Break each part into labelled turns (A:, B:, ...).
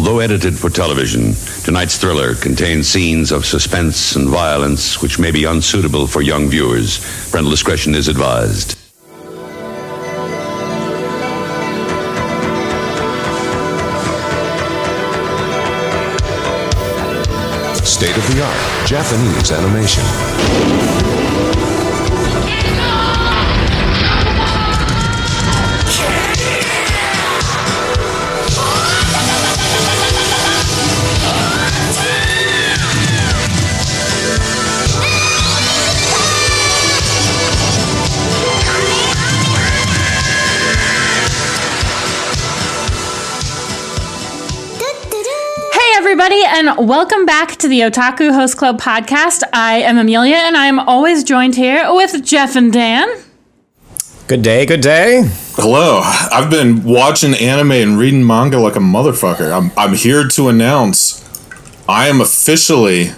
A: Although edited for television, tonight's thriller contains scenes of suspense and violence which may be unsuitable for young viewers. Parental discretion is advised.
B: State of the art Japanese animation.
C: And welcome back to the Otaku Host Club podcast. I am Amelia, and I am always joined here with Jeff and Dan.
D: Good day, good day.
E: Hello. I've been watching anime and reading manga like a motherfucker. I'm I'm here to announce I am officially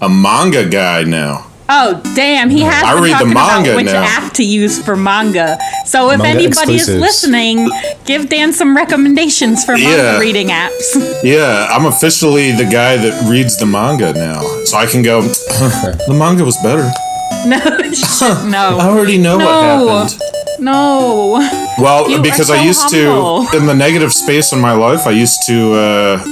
E: a manga guy now.
C: Oh, damn, he has
E: I
C: been
E: read the
C: talking about
E: manga
C: which
E: now.
C: app to use for manga. So if
D: Manga
C: anybody is listening, give Dan some recommendations for manga
E: Yeah.
C: reading apps.
E: Yeah, I'm officially the guy that reads the manga now. So I can go the manga was better.
C: no,
E: I
C: no,
E: already know
C: No.
E: what happened.
C: no.
E: Well,
C: You
E: because
C: so
E: I used
C: humble.
E: to in the negative space in my life, I used to uh,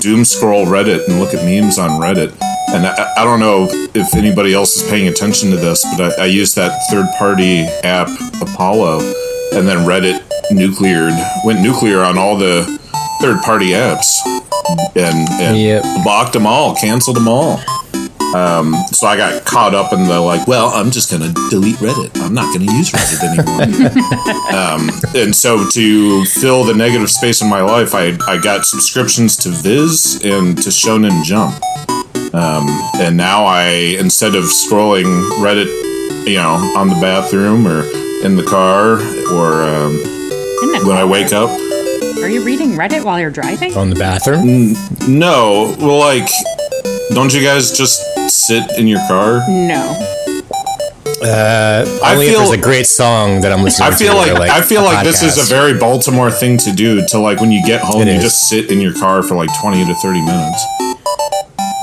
E: doom scroll Reddit and look at memes on Reddit. And I, I don't know if anybody else is paying attention to this, but I, I used that third party app Apollo, and then Reddit nucleared went nuclear on all the third party apps, and, and
D: Yep.
E: blocked them all, canceled them all. Um, so I got caught up in the like, well, I'm just gonna delete Reddit. I'm not gonna use Reddit anymore. um, and so to fill the negative space in my life, I I got subscriptions to Viz and to Shonen Jump. Um, and now I instead of scrolling Reddit, you know, on the bathroom or in the car or um,
C: the
E: when I wake up,
C: Are you reading Reddit while you're driving?
D: On the bathroom?
E: no, well, like, don't you guys just sit in your car?
C: No.
D: Uh,
E: I
D: only
E: feel-
D: if there's a great song that I'm listening
E: I
D: to.
E: feel
D: or,
E: like, I feel
D: a
E: like this is a very Baltimore thing to do. To like when you get home,
D: It
E: you
D: is.
E: just sit in your car for like twenty to thirty minutes.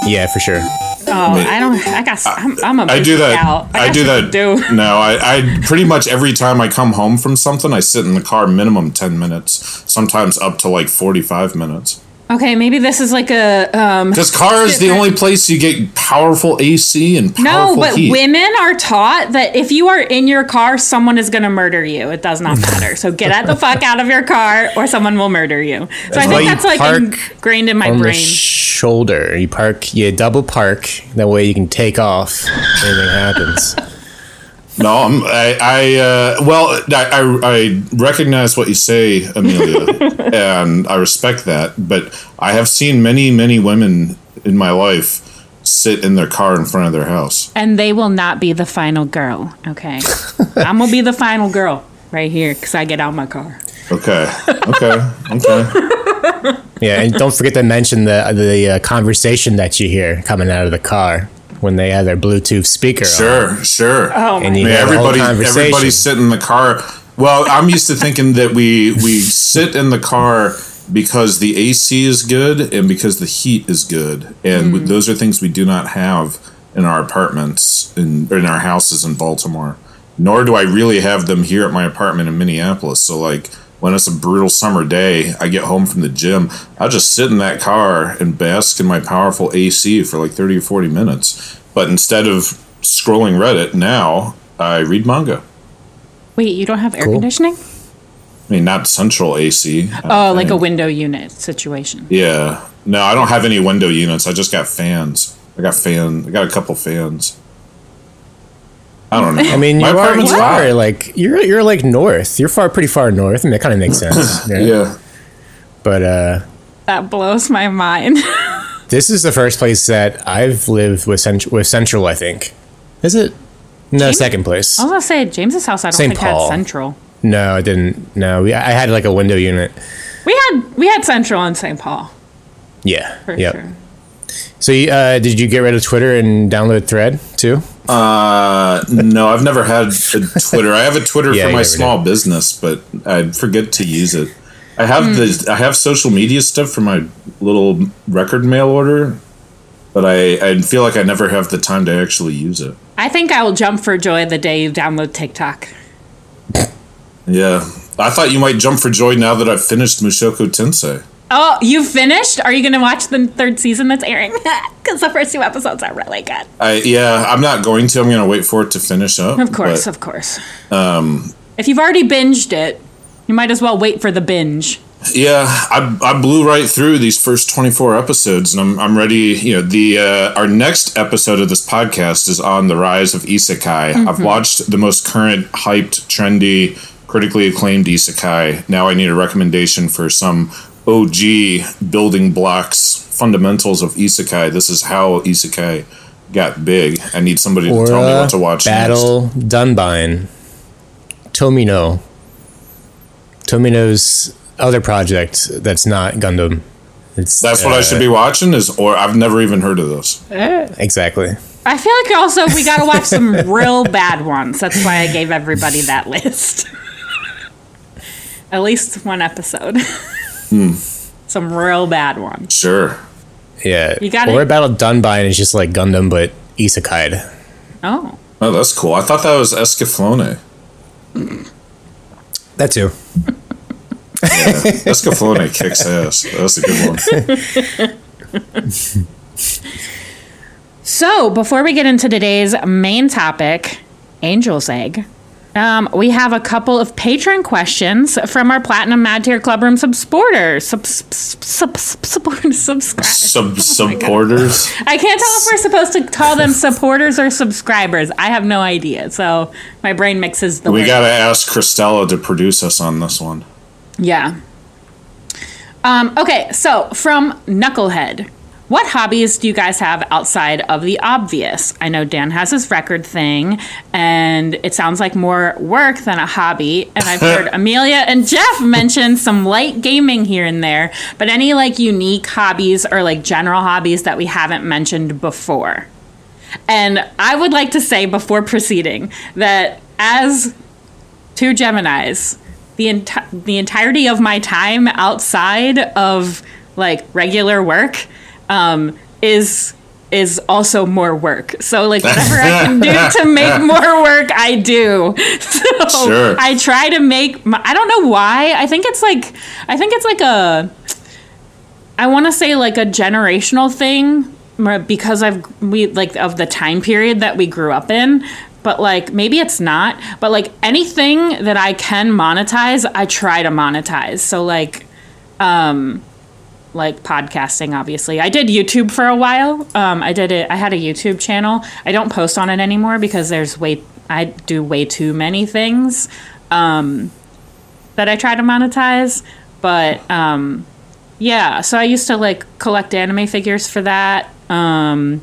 D: Yeah, for sure.
C: Oh, I don't. I got. I'm, I'm a.
E: I do that.
C: Out.
E: I,
C: got
E: do that.
C: Do.
E: No, I, I pretty much every time I come home from something, I sit in the car minimum ten minutes, sometimes up to like forty five minutes.
C: Okay, maybe this is like a. Um,
E: Because car is the only place you get powerful AC and powerful no,
C: but
E: heat.
C: women are taught that if you are in your car, someone is going to murder you. It does not matter. So get out the fuck out of your car, or someone will murder you. So I think that's like ingrained in my brain.
D: shoulder. You park, you double park. That way you can take off if anything happens.
E: No, I'm, I, I, uh, well, I, I, I recognize what you say, Amelia, and I respect that. But I have seen many, many women in my life sit in their car in front of their house.
C: and they will not be the final girl. Okay, I'm gonna be the final girl right here because I get out my car.
E: Okay, okay, okay.
D: Yeah, and don't forget to mention the the uh, conversation that you hear coming out of the car when they have their Bluetooth speaker on.
E: Sure, sure.
C: Oh
D: And
E: I
D: you
E: mean,
D: hear the whole
E: everybody,
D: conversation.
E: everybody sit in the car. Well, I'm used to thinking that we we sit in the car because the AC is good and because the heat is good, and we- those are things we do not have in our apartments in in our houses in Baltimore. Nor do I really have them here at my apartment in Minneapolis. So, like when it's a brutal summer day, I get home from the gym, I'll just sit in that car and bask in my powerful AC for like 30 or 40 minutes. But instead of scrolling Reddit, now I read manga.
C: Wait, you don't have air
D: Cool.
C: conditioning?
E: I mean, not central AC. I
C: Oh, like a window unit situation.
E: Yeah. No, I don't have any window units. I just got fans. I got fan. I got a couple fans. I don't know.
D: I mean, you
E: my
D: are,
E: apartment's
D: you are like you're you're like north. You're far pretty far north. I mean, that kind of makes sense. Yeah.
E: Yeah.
D: But uh,
C: That blows my mind.
D: this is the first place that I've lived with cent- with Central. I think. Is it? No, second place.
C: I was gonna say James's house. I don't
D: St.
C: think
D: Paul.
C: had central.
D: No, I didn't. No, we, I had like a window unit.
C: We had we had central in St. Paul
D: Yeah.
C: for
D: yep.
C: sure.
D: So, uh, did you get rid of Twitter and download Thread too?
E: Uh, no, I've never had a Twitter. I have a Twitter
D: Yeah,
E: for my
D: never
E: small business, but I forget to use it. I have the I have social media stuff for my little record mail order, but I, I feel like I never have the time to actually use it.
C: I think I will jump for joy the day you download TikTok.
E: Yeah, I thought you might jump for joy now that I've finished Mushoku Tensei.
C: Oh, you finished? Are you going to watch the third season that's airing? Because the first two episodes are really good.
E: I yeah, I'm not going to. I'm going to wait for it to finish up.
C: Of course,
E: but,
C: of course. Um, if you've already binged it, you might as well wait for the binge.
E: Yeah, I, I blew right through these first 24 episodes, and I'm, I'm ready. You know, the uh, our next episode of this podcast is on the rise of isekai.
C: Mm-hmm.
E: I've watched the most current, hyped, trendy, critically acclaimed isekai. Now I need a recommendation for some OG building blocks, fundamentals of isekai. This is how isekai got big. I need somebody to tell me what to watch.
D: Battle Dunbine. Tomino. Tomino's other project that's not Gundam. It's,
E: That's what I should be uh, watching. Is or I've never even heard of this. Eh.
D: Exactly.
C: I feel like also we got to watch some real bad ones. That's why I gave everybody that list. At least one episode. Hmm. Some real bad ones.
E: Sure.
D: Yeah.
C: You gotta-
D: Or Battle Dunbine is just like Gundam, but isekai.
C: Oh.
E: Oh, that's cool. I thought that was Escaflowne.
D: That too.
E: Yeah, Escaflowne kicks ass. That's a good one.
C: So, before we get into today's main topic, Angel's Egg, um, we have a couple of patron questions from our Platinum Mad Tier Clubroom supporters. Sub, sub, sub, sub.
E: Sub supporters.
C: I can't tell if we're supposed to call them supporters or subscribers. I have no idea. So, my brain mixes the
E: We gotta ask Christella to produce us on this one.
C: Yeah. Um, okay, so from Knucklehead. What hobbies do you guys have outside of the obvious? I know Dan has his record thing, and it sounds like more work than a hobby. And I've heard Amelia and Jeff mention some light gaming here and there, but any like unique hobbies or like general hobbies that we haven't mentioned before? And I would like to say before proceeding that as two Geminis, the enti- the entirety of my time outside of like regular work um, is is also more work. So like whatever I can do to make more work, I do. So
E: Sure.
C: I try to make. My, I don't know why. I think it's like I think it's like a. I want to say like a generational thing because I've we like of the time period that we grew up in. But like maybe it's not. But like anything that I can monetize, I try to monetize. So like, um, like podcasting. Obviously, I did YouTube for a while. Um, I did it. I had a YouTube channel. I don't post on it anymore because there's way I do way too many things. Um, that I try to monetize. But um, yeah, so I used to like collect anime figures for that. Um,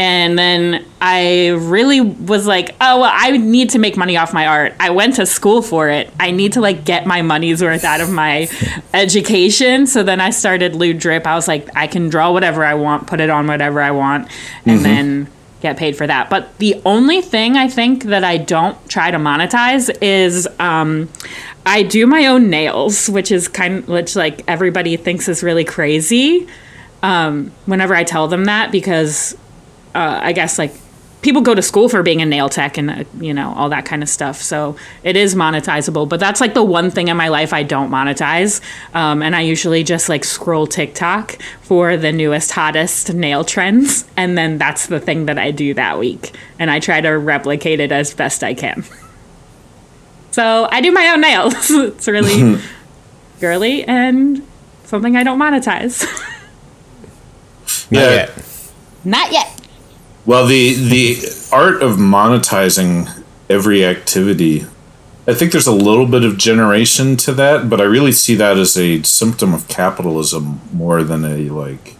C: and then I really was like, oh, well, I need to make money off my art. I went to school for it. I need to like get my money's worth out of my education. So then I started Lewd Drip. I was like, I can draw whatever I want, put it on whatever I want, and then get paid for that. But the only thing I think that I don't try to monetize is um, I do my own nails, which is kind of, which like everybody thinks is really crazy. Um, whenever I tell them that, because uh, I guess like people go to school for being a nail tech and uh, you know all that kind of stuff. So it is monetizable, but that's like the one thing in my life I don't monetize. Um, and I usually just like scroll TikTok for the newest, hottest nail trends, and then that's the thing that I do that week, and I try to replicate it as best I can. So I do my own nails. it's really girly and something I don't monetize.
D: Not
E: Yeah.
D: yet.
C: Not yet.
E: Well, the the art of monetizing every activity, I think there's a little bit of generation to that, but I really see that as a symptom of capitalism more than a like,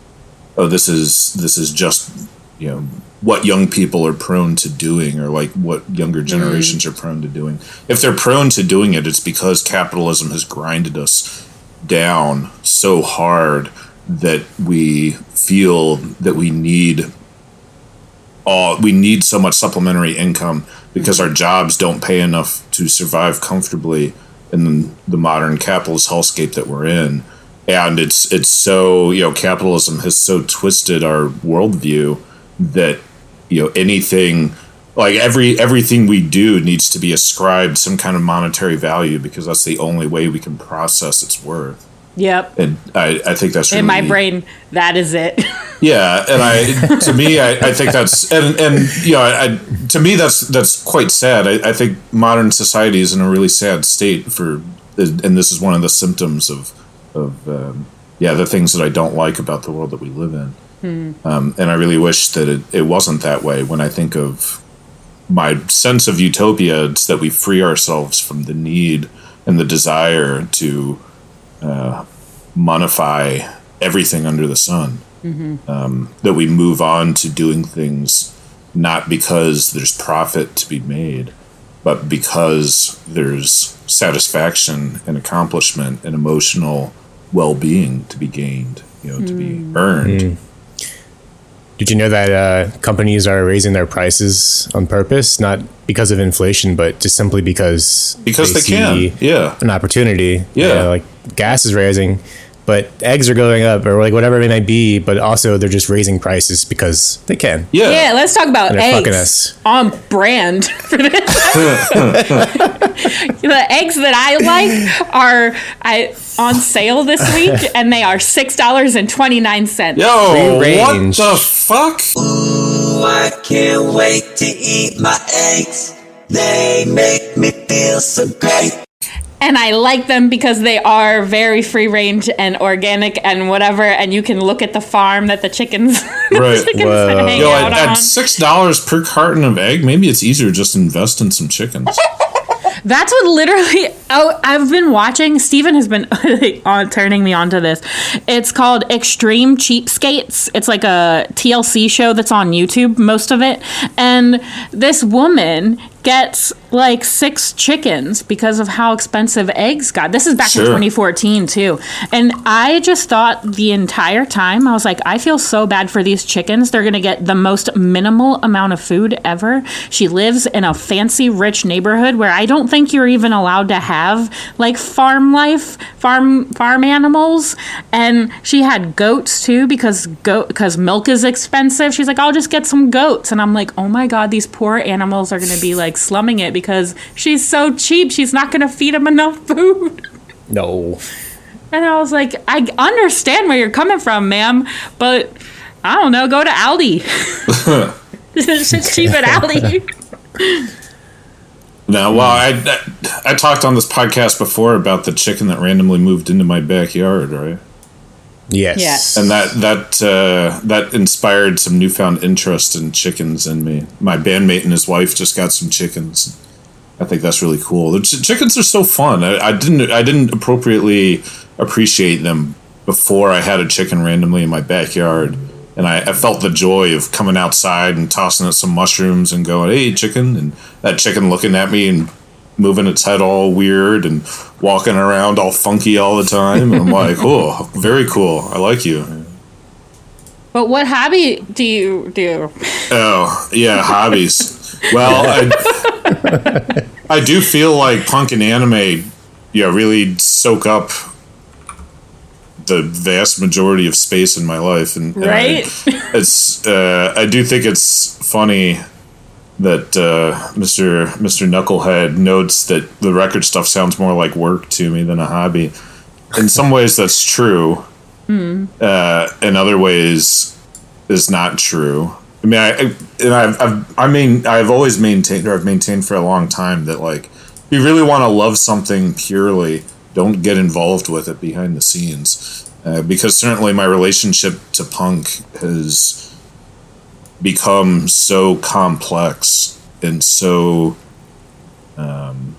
E: oh, this is this is just you know what young people are prone to doing or like what younger mm-hmm. generations are prone to doing. If they're prone to doing it, it's because capitalism has grinded us down so hard that we feel that we need all we need so much supplementary income because mm-hmm. our jobs don't pay enough to survive comfortably in the modern capitalist hellscape that we're in. And it's it's so you know capitalism has so twisted our worldview that you know anything like every everything we do needs to be ascribed some kind of monetary value because that's the only way we can process its worth.
C: Yep.
E: And I, I think that's really,
C: In my brain, that is it.
E: Yeah, and I to me I, I think that's and and you know I, I to me that's that's quite sad. I, I think modern society is in a really sad state for and this is one of the symptoms of of um, yeah the things that I don't like about the world that we live in. Um, and I really wish that it, it wasn't that way. When I think of my sense of utopia, it's that we free ourselves from the need and the desire to uh, monify everything under the sun. Um, that we move on to doing things not because there's profit to be made, but because there's satisfaction and accomplishment and emotional well-being to be gained, you know, to be earned.
D: Did you know that uh, companies are raising their prices on purpose, not because of inflation, but just simply because
E: Because they
D: see
E: can, yeah.
D: an opportunity?
E: Yeah.
D: Uh, like gas is raising, but eggs are going up, or like whatever it may be. But also they're just raising prices because they can.
E: Yeah.
C: yeah, let's talk about
D: And they're fucking
C: eggs.
D: us.
C: On brand for this. the eggs that I like are I on sale this week, and they are six dollars and twenty nine cents.
E: Yo,
D: Free
E: what the fuck?
F: Ooh, I can't wait to eat my eggs. They make me feel so great.
C: And I like them because they are very free range and organic and whatever. And you can look at the farm that the chickens,
E: Right.
C: chickens
D: Whoa.
C: hang
E: Yo,
C: out
E: at,
C: on.
E: at six dollars per carton of egg, maybe it's easier to just invest in some chickens.
C: That's what literally. Oh, I've been watching. Steven has been on uh, turning me onto this. It's called Extreme Cheapskates. It's like a TLC show that's on YouTube, most of it. And this woman gets like six chickens because of how expensive eggs got. This is back in 2014 too. And I just thought the entire time I was like, I feel so bad for these chickens. They're gonna get the most minimal amount of food ever. She lives in a fancy, rich neighborhood where I don't think you're even allowed to have like farm life, farm farm animals. And she had goats too because goat because milk is expensive. She's like, I'll just get some goats. And I'm like, oh my god, these poor animals are gonna be like slumming it because she's so cheap. She's not gonna feed them enough food.
D: No.
C: And I was like, I understand where you're coming from, ma'am, but I don't know, go to Aldi. shit's cheap at Aldi.
E: No, well, I, I I talked on this podcast before about the chicken that randomly moved into my backyard, right?
D: Yes.
C: Yes.
E: And that that uh, that inspired some newfound interest in chickens in me. My bandmate and his wife just got some chickens. I think that's really cool. The ch- chickens are so fun. I, I didn't I didn't appropriately appreciate them before I had a chicken randomly in my backyard, and I, I felt the joy of coming outside and tossing it some mushrooms and going, "Hey, chicken!" and that chicken looking at me and moving its head all weird and walking around all funky all the time. And I'm like, "Oh, very cool. I like you."
C: But what hobby do you do?
E: Oh, yeah, hobbies. Well, I, I do feel like punk and anime, yeah, really soak up the vast majority of space in my life, and, and I-
C: Right?
E: it's uh, I do think it's funny that uh, Mister Mister Knucklehead notes that the record stuff sounds more like work to me than a hobby. In some ways, that's true. Uh, in other ways, is not true. I mean, I, I and I've, I've I mean I've always maintained or I've maintained for a long time that like if you really want to love something purely, don't get involved with it behind the scenes, uh, because certainly my relationship to punk has become so complex and so um,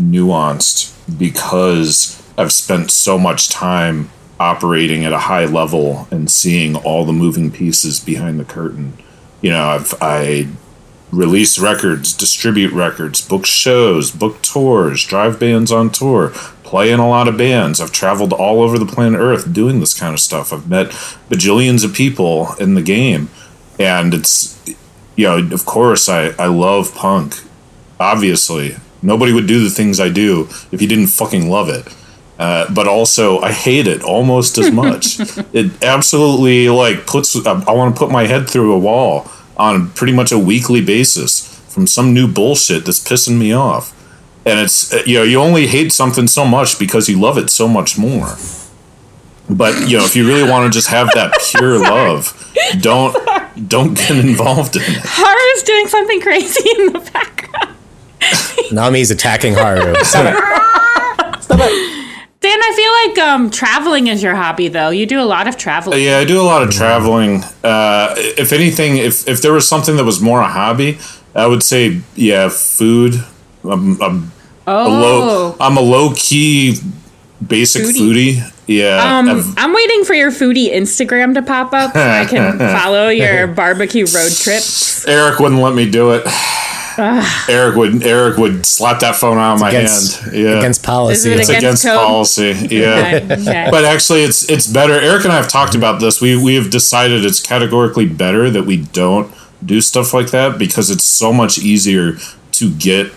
E: nuanced because I've spent so much time operating at a high level and seeing all the moving pieces behind the curtain. You know, I've I release records, distribute records, book shows, book tours, drive bands on tour, play in a lot of bands. I've traveled all over the planet Earth doing this kind of stuff. I've met bajillions of people in the game. And it's, you know, of course, I, I love punk, obviously. Nobody would do the things I do if you didn't fucking love it. Uh, but also, I hate it almost as much. it absolutely like puts. I want to put my head through a wall on pretty much a weekly basis from some new bullshit that's pissing me off. And it's uh, you know you only hate something so much because you love it so much more. But you know if you really want to just have that pure love, don't don't get involved in it.
C: Haru's doing something crazy in the background.
D: Nami's attacking Haru.
C: Dan, I feel like um, traveling is your hobby, though. You do a lot of traveling.
E: Yeah, I do a lot of traveling. Uh, if anything, if if there was something that was more a hobby, I would say yeah, food. I'm, I'm a low.
C: Oh,
E: I'm a low key basic
C: Foodie.
E: foodie. Yeah.
C: um,
E: I've-
C: I'm waiting for your foodie Instagram to pop up so I can follow your barbecue road trips.
E: Eric wouldn't let me do it. Eric would Eric would slap that phone out of my
D: against,
E: hand. Yeah.
D: against policy.
C: It
E: it's
C: against
E: against policy. Yeah.
C: Okay, okay.
E: But actually, it's it's better. Eric and I have talked about this. We we have decided it's categorically better that we don't do stuff like that because it's so much easier to get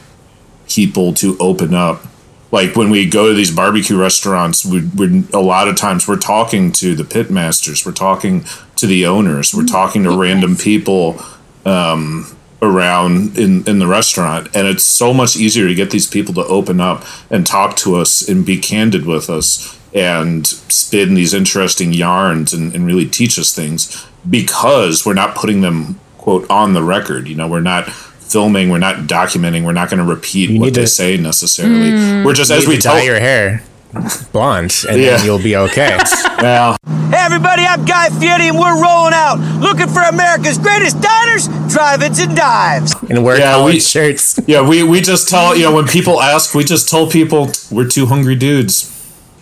E: people to open up. Like when we go to these barbecue restaurants, we, we're a lot of times we're talking to the pit masters, we're talking to the owners, we're talking to random people um, around in in the restaurant, and it's so much easier to get these people to open up and talk to us and be candid with us and spin these interesting yarns and, and really teach us things because we're not putting them quote on the record. You know, we're not filming, we're not documenting, we're not going to repeat
D: You
E: what they
D: to-
E: say necessarily. Mm. We're just as
D: You
E: we
D: need to dye
E: tell
D: your hair blonde, and
E: Yeah.
D: then you'll be okay.
E: well,
G: Hey everybody, I'm Guy Fieri and we're rolling out looking for America's greatest diners, drive-ins, and dives.
D: and wear
E: Yeah,
D: collared
E: we-
D: shirts.
E: Yeah, we, we just tell you know when people ask, we just tell people we're two hungry dudes.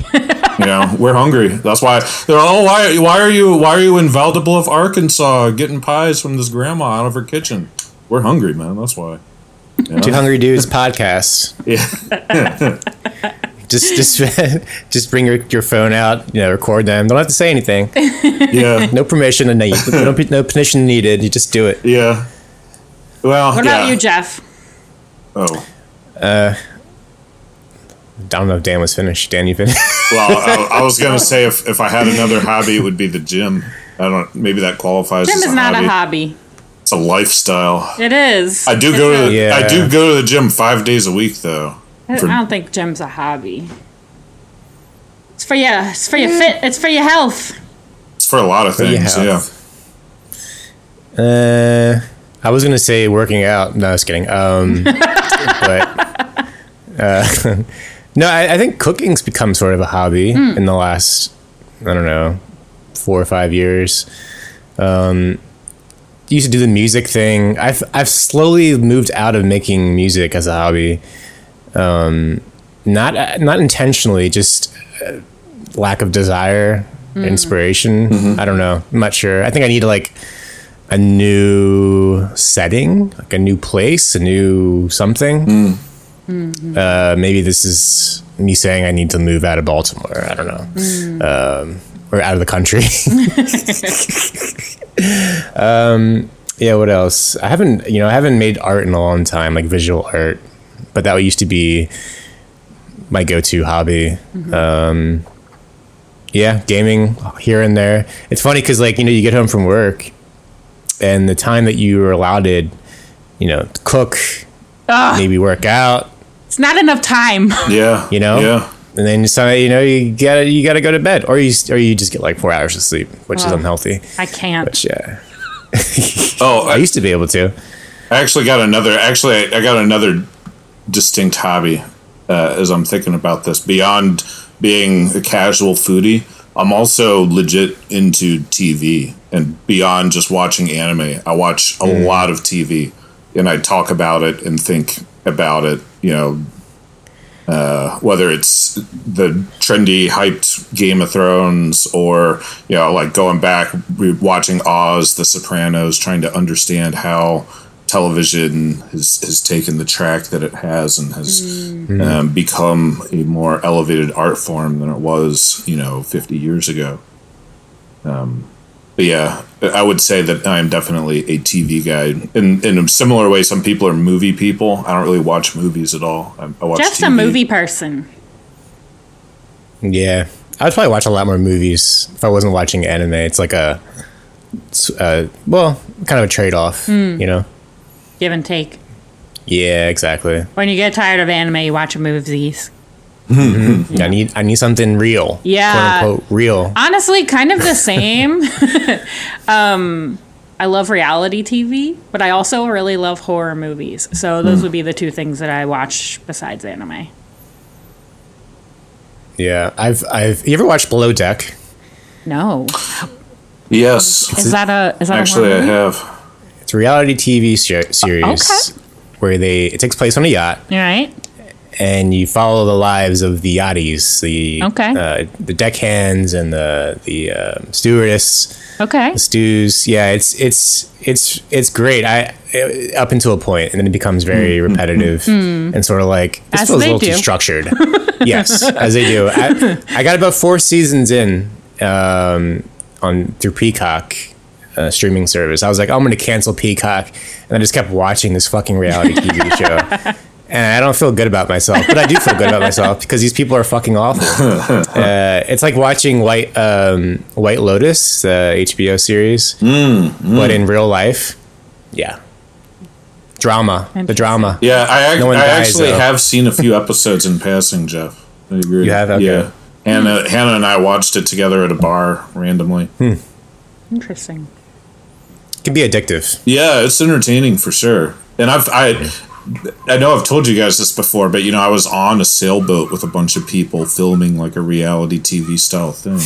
E: you know, we're hungry. That's why they're oh why why are you why are you in Valdebluff, Arkansas, getting pies from this grandma out of her kitchen? We're hungry, man. That's why.
D: Two Hungry Dudes podcast.
E: Yeah,
D: Just, just, just bring your, your phone out. You know, record them. Don't have to say anything.
E: yeah,
D: No permission and no, no, no permission needed. You just do it.
E: yeah. Well,
C: What
E: yeah.
C: about you, Jeff?
E: Oh, Uh,
D: I don't know if Dan was finished. Dan, you finished?
E: well, I, I was gonna say if, if I had another hobby, it would be the gym. I don't. Maybe that qualifies
C: Gym
E: as
C: is
E: a
C: not
E: hobby.
C: a hobby.
E: It's a lifestyle.
C: It is.
E: I do
C: It's
E: go to the,
D: Yeah.
E: I do go to the gym five days a week though.
C: I
E: For-
C: don't think gym's a hobby. It's for your. It's for your fit. It's for your health.
E: It's for a lot of
D: your
E: things. Yeah.
D: Uh, I was gonna say working out. No, I was kidding. Um, but uh, no, I, I think cooking's become sort of a hobby in the last, I don't know, four or five years. Um, used to do the music thing. I've I've slowly moved out of making music as a hobby. Um, not not intentionally, just uh, lack of desire, inspiration. I don't know. I'm not sure. I think I need like a new setting, like a new place, a new something. Uh, maybe this is me saying I need to move out of Baltimore. I don't know, um, or out of the country. um, yeah. What else? I haven't, you know, I haven't made art in a long time, like visual art, but that used to be my go-to hobby. Um, yeah, gaming here and there. It's funny because, like, you know, you get home from work, and the time that you were allotted, you know, to cook, maybe work out,
C: It's not enough time.
E: Yeah.
D: you know,
E: Yeah.
D: And then so you know you gotta you gotta go to bed, or you or you just get like four hours of sleep, which is unhealthy.
C: I can't.
D: But yeah,
E: Oh,
D: I
E: I,
D: used to be able to.
E: I actually got another. Actually, I, I got another distinct hobby uh, as I'm thinking about this. Beyond being a casual foodie, I'm also legit into TV, and beyond just watching anime, I watch a lot of TV, and I talk about it and think about it. You know, uh, whether it's the trendy, hyped Game of Thrones or, you know, like going back, watching Oz, The Sopranos, trying to understand how television has, has taken the track that it has and has um, become a more elevated art form than it was, you know, 50 years ago. Um, but yeah, I would say that I am definitely a TV guy. In in a similar way, some people are movie people. I don't really watch movies at all. I, I watch
C: Just a movie person.
D: Yeah, I'd probably watch a lot more movies if I wasn't watching anime. It's like a, it's, uh, well, kind of a trade off,
C: Hmm.
D: you know.
C: Give and take.
D: Yeah, exactly.
C: When you get tired of anime, you watch movies.
D: I need I need something real.
C: Yeah.
D: quote unquote real.
C: Honestly, kind of the same. um, I love reality TV, but I also really love horror movies. So those would be the two things that I watch besides anime.
D: Yeah, I've I've. You ever watched Below Deck?
C: No,
E: Yes,
C: is that a is that
E: actually,
C: a
E: I have.
D: It's a reality TV series
C: okay.
D: where they it takes place on a yacht
C: All right.
D: And you follow the lives of the yachties, the
C: Okay.
D: uh, the deckhands and the the um stewardess.
C: Okay.
D: the stews. Yeah, it's it's it's it's great. I it- up until a point, and then it becomes very repetitive and sort of like this.
C: As
D: feels a
C: they
D: little too structured. yes, as they do. I, I got about four seasons in um, on through Peacock. Uh, streaming service. I was like, I'm going to cancel Peacock, and I just kept watching this fucking reality TV show. And I don't feel good about myself, but I do feel good about myself because these people are fucking awful. Uh, it's like watching White um, White Lotus, the HBO series, but in real life. Yeah, drama, the drama.
E: Yeah, I, ac-
D: No one
E: I
D: dies,
E: actually
D: though.
E: have seen a few episodes in passing, Jeff. I agree.
D: You have? Okay.
E: Yeah. Hannah, Hannah and I watched it together at a bar randomly.
C: Interesting.
D: It can be addictive.
E: Yeah, it's entertaining for sure. And I've I I know I've told you guys this before, but you know, I was on a sailboat with a bunch of people filming like a reality TV style thing.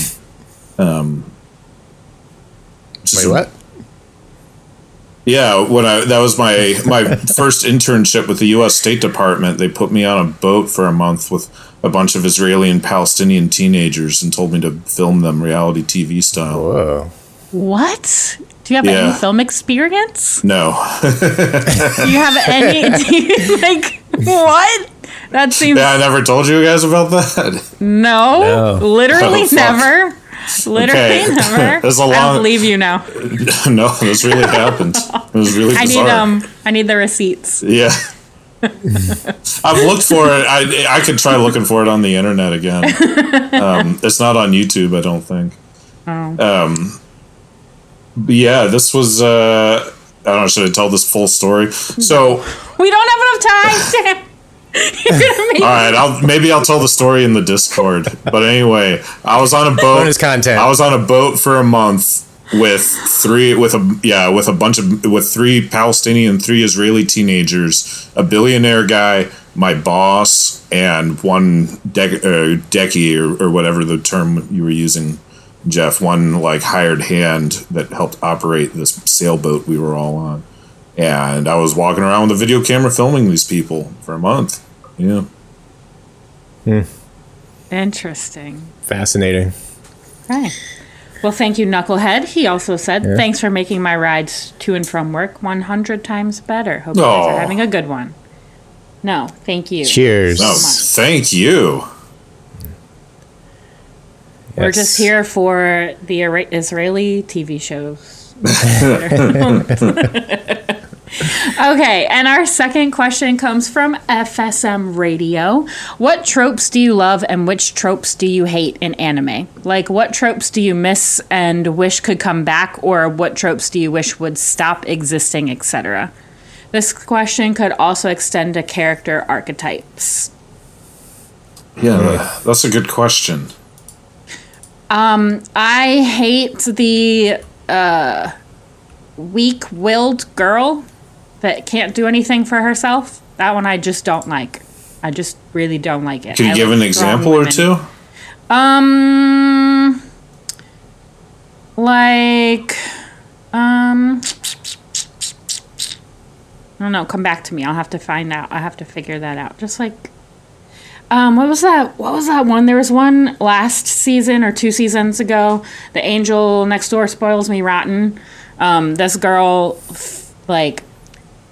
E: Um
D: Wait, what?
E: Yeah, when I that was my my first internship with the U.S. State Department. They put me on a boat for a month with a bunch of Israeli and Palestinian teenagers and told me to film them reality TV style.
D: Whoa.
C: What? Do you have
E: Yeah.
C: any film experience?
E: No,
C: Do you have any? Do you, like what? That seems
E: yeah, I never told you guys about that.
C: no,
D: No.
C: literally
E: Oh,
C: never. Literally
E: Okay.
C: never.
E: There's a
C: I
E: long-
C: don't believe you now.
E: no, this really happened. It was really
C: I
E: bizarre.
C: need um. I need the receipts.
E: Yeah. I've looked for it. I I could try looking for it on the internet again. Um, it's not on YouTube, I don't think. Um, but yeah, this was. Uh, I don't know. Should I tell this full story? So,
C: We don't have enough time. Damn. You're
E: all right, I'll maybe I'll tell the story in the Discord. But anyway, I was on a boat.
D: Bonus content.
E: I was on a boat for a month with three with a yeah with a bunch of with three Palestinian, three Israeli teenagers, a billionaire guy, my boss, and one dec- uh, decky or, or whatever the term you were using, Jeff. One like hired hand that helped operate this sailboat we were all on. And I was walking around with a video camera filming these people for a month. Yeah. Hmm.
C: Interesting.
D: Fascinating.
C: Okay. Well, thank you, Knucklehead. He also said, "Thanks for making my rides to and from work 100 times better. Hope you guys
E: Aw.
C: are having a good one." No, thank you.
D: Cheers.
E: No, thank you.
C: We're
D: Yes.
C: just here for the Israeli TV shows. okay, and our second question comes from FSM Radio. What tropes do you love and which tropes do you hate in anime? Like, what tropes do you miss and wish could come back, or what tropes do you wish would stop existing, etc.? This question could also extend to character archetypes.
E: Yeah, that's a good question.
C: I hate the uh, weak-willed girl that can't do anything for herself. That one I just don't like. I just really don't like it.
E: Can you
C: I
E: give
C: like
E: an example or two?
C: Um, like, um, I don't know. Come back to me. I'll have to find out. I have to figure that out. Just like, um, what was that? What was that one? There was one last season or two seasons ago. The angel next door spoils me rotten. Um, this girl, like,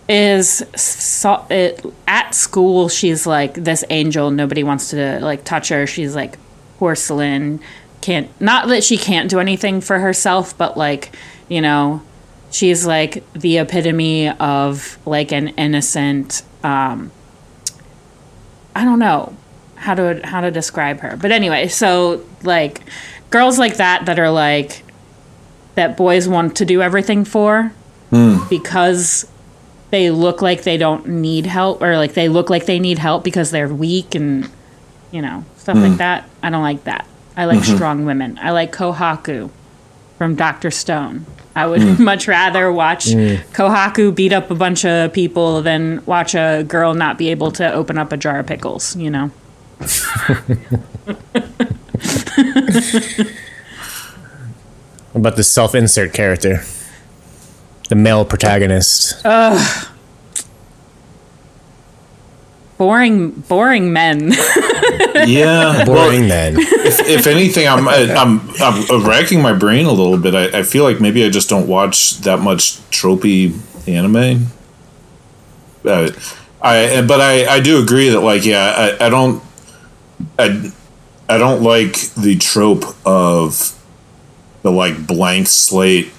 C: is so, it, at school. She's like this angel. Nobody wants to like touch her. She's like porcelain, can't not that she can't do anything for herself, but like you know, she's like the epitome of like an innocent. Um, I don't know how to how to describe her, but anyway, so like girls like that that are like that boys want to do everything for hmm. because they look like they don't need help or like they look like they need help because they're weak and you know stuff like hmm. that. I don't like that. I like mm-hmm. strong women. I like kohaku from dr stone. I would hmm. much rather watch kohaku beat up a bunch of people than watch a girl not be able to open up a jar of pickles you know
D: about the self-insert character, the male protagonist. Ugh.
C: boring boring men
E: Yeah,
D: Boring
E: well,
D: then.
E: if, if anything, I'm I'm I'm racking my brain a little bit. I, I feel like maybe I just don't watch that much tropey anime. Uh, I but I I do agree that like yeah I, I don't I I don't like the trope of the like blank slate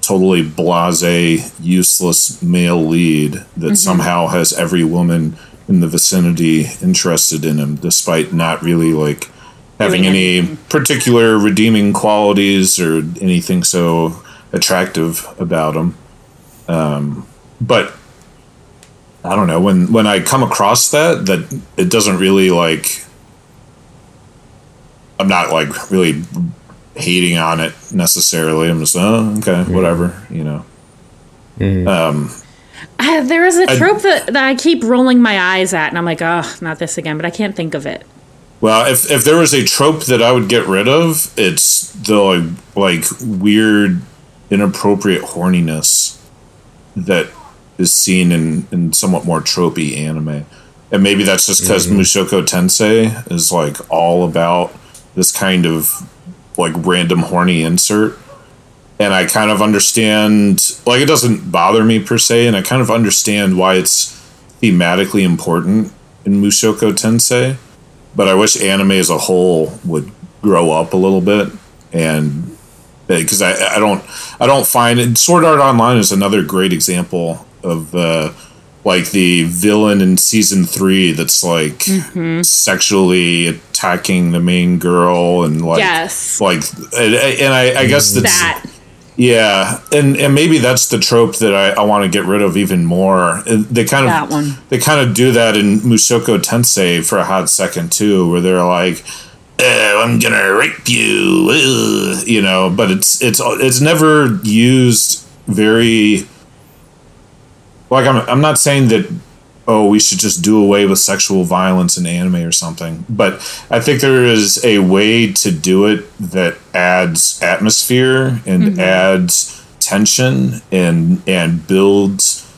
E: totally blase useless male lead that somehow has every woman in the vicinity interested in him despite not really like having any particular redeeming qualities or anything so attractive about him. Um, but I don't know when when I come across that that it doesn't really like I'm not like really hating on it necessarily. I'm just oh okay whatever you know. Um,
C: Uh, there is a trope that, that I keep rolling my eyes at, and I'm like, oh, not this again, but I can't think of it.
E: well, if if there was a trope that I would get rid of, it's the like, like weird, inappropriate horniness that is seen in in somewhat more tropey anime. And maybe that's just because Mushoku Tensei is like all about this kind of like random horny insert. And I kind of understand, like, it doesn't bother me per se, and I kind of understand why it's thematically important in Mushoku Tensei. But I wish anime as a whole would grow up a little bit, and because I, I don't I don't find it. Sword Art Online is another great example of uh, like the villain in season three that's like sexually attacking the main girl and like
C: Yes.
E: like and, and I, I guess that's
C: That
E: yeah, and and maybe that's the trope that I, I want to get rid of even more. They kind of
C: That one.
E: they kind of do that in Mushoku Tensei for a hot second too, where they're like, "Eh, "I'm gonna rape you," ugh," you know. But it's it's it's never used very. Like I'm I'm not saying that oh, we should just do away with sexual violence in anime or something. But I think there is a way to do it that adds atmosphere and adds tension and and builds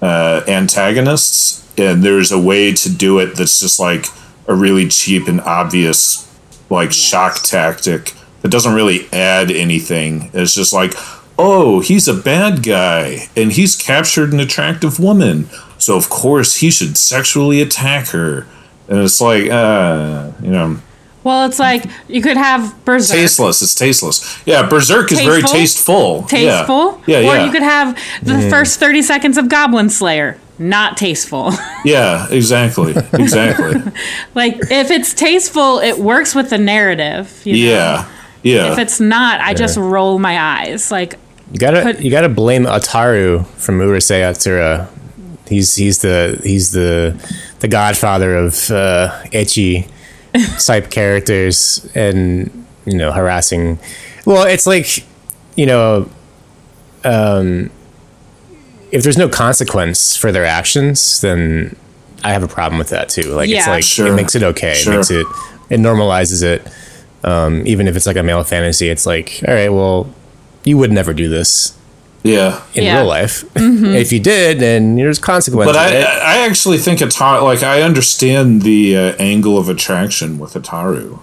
E: uh, antagonists. And there's a way to do it that's just like a really cheap and obvious like shock tactic that doesn't really add anything. It's just like, oh, he's a bad guy and he's captured an attractive woman. So of course he should sexually attack her. And it's like, uh, you know,
C: well, it's like you could have Berserk.
E: tasteless. It's tasteless. Yeah, Berserk is very
C: Tasteful?
E: tasteful.
C: Tasteful?
E: Yeah, yeah.
C: Or
E: yeah.
C: you could have the first 30 seconds of Goblin Slayer. Not tasteful.
E: yeah, exactly. Exactly.
C: like, if it's tasteful, it works with the narrative. You know?
E: yeah. Yeah.
C: If it's not, I just roll my eyes. Like,
D: You gotta
C: Put-
D: you gotta blame Ataru from Urusei Yatsura. He's he's the he's the the godfather of uh, ecchi type characters and you know harassing. Well, it's like you know, um, if there's no consequence for their actions, then I have a problem with that too. Like it's like
E: Sure.
D: it makes it okay.
E: Sure.
D: It makes it it normalizes it. Um, even if it's like a male fantasy, it's like all right, well, you would never do this
E: yeah.
D: in
C: Yeah.
D: real life. If you did, then there's consequences.
E: But I, I actually think Ataru, like, I understand the uh, angle of attraction with Ataru.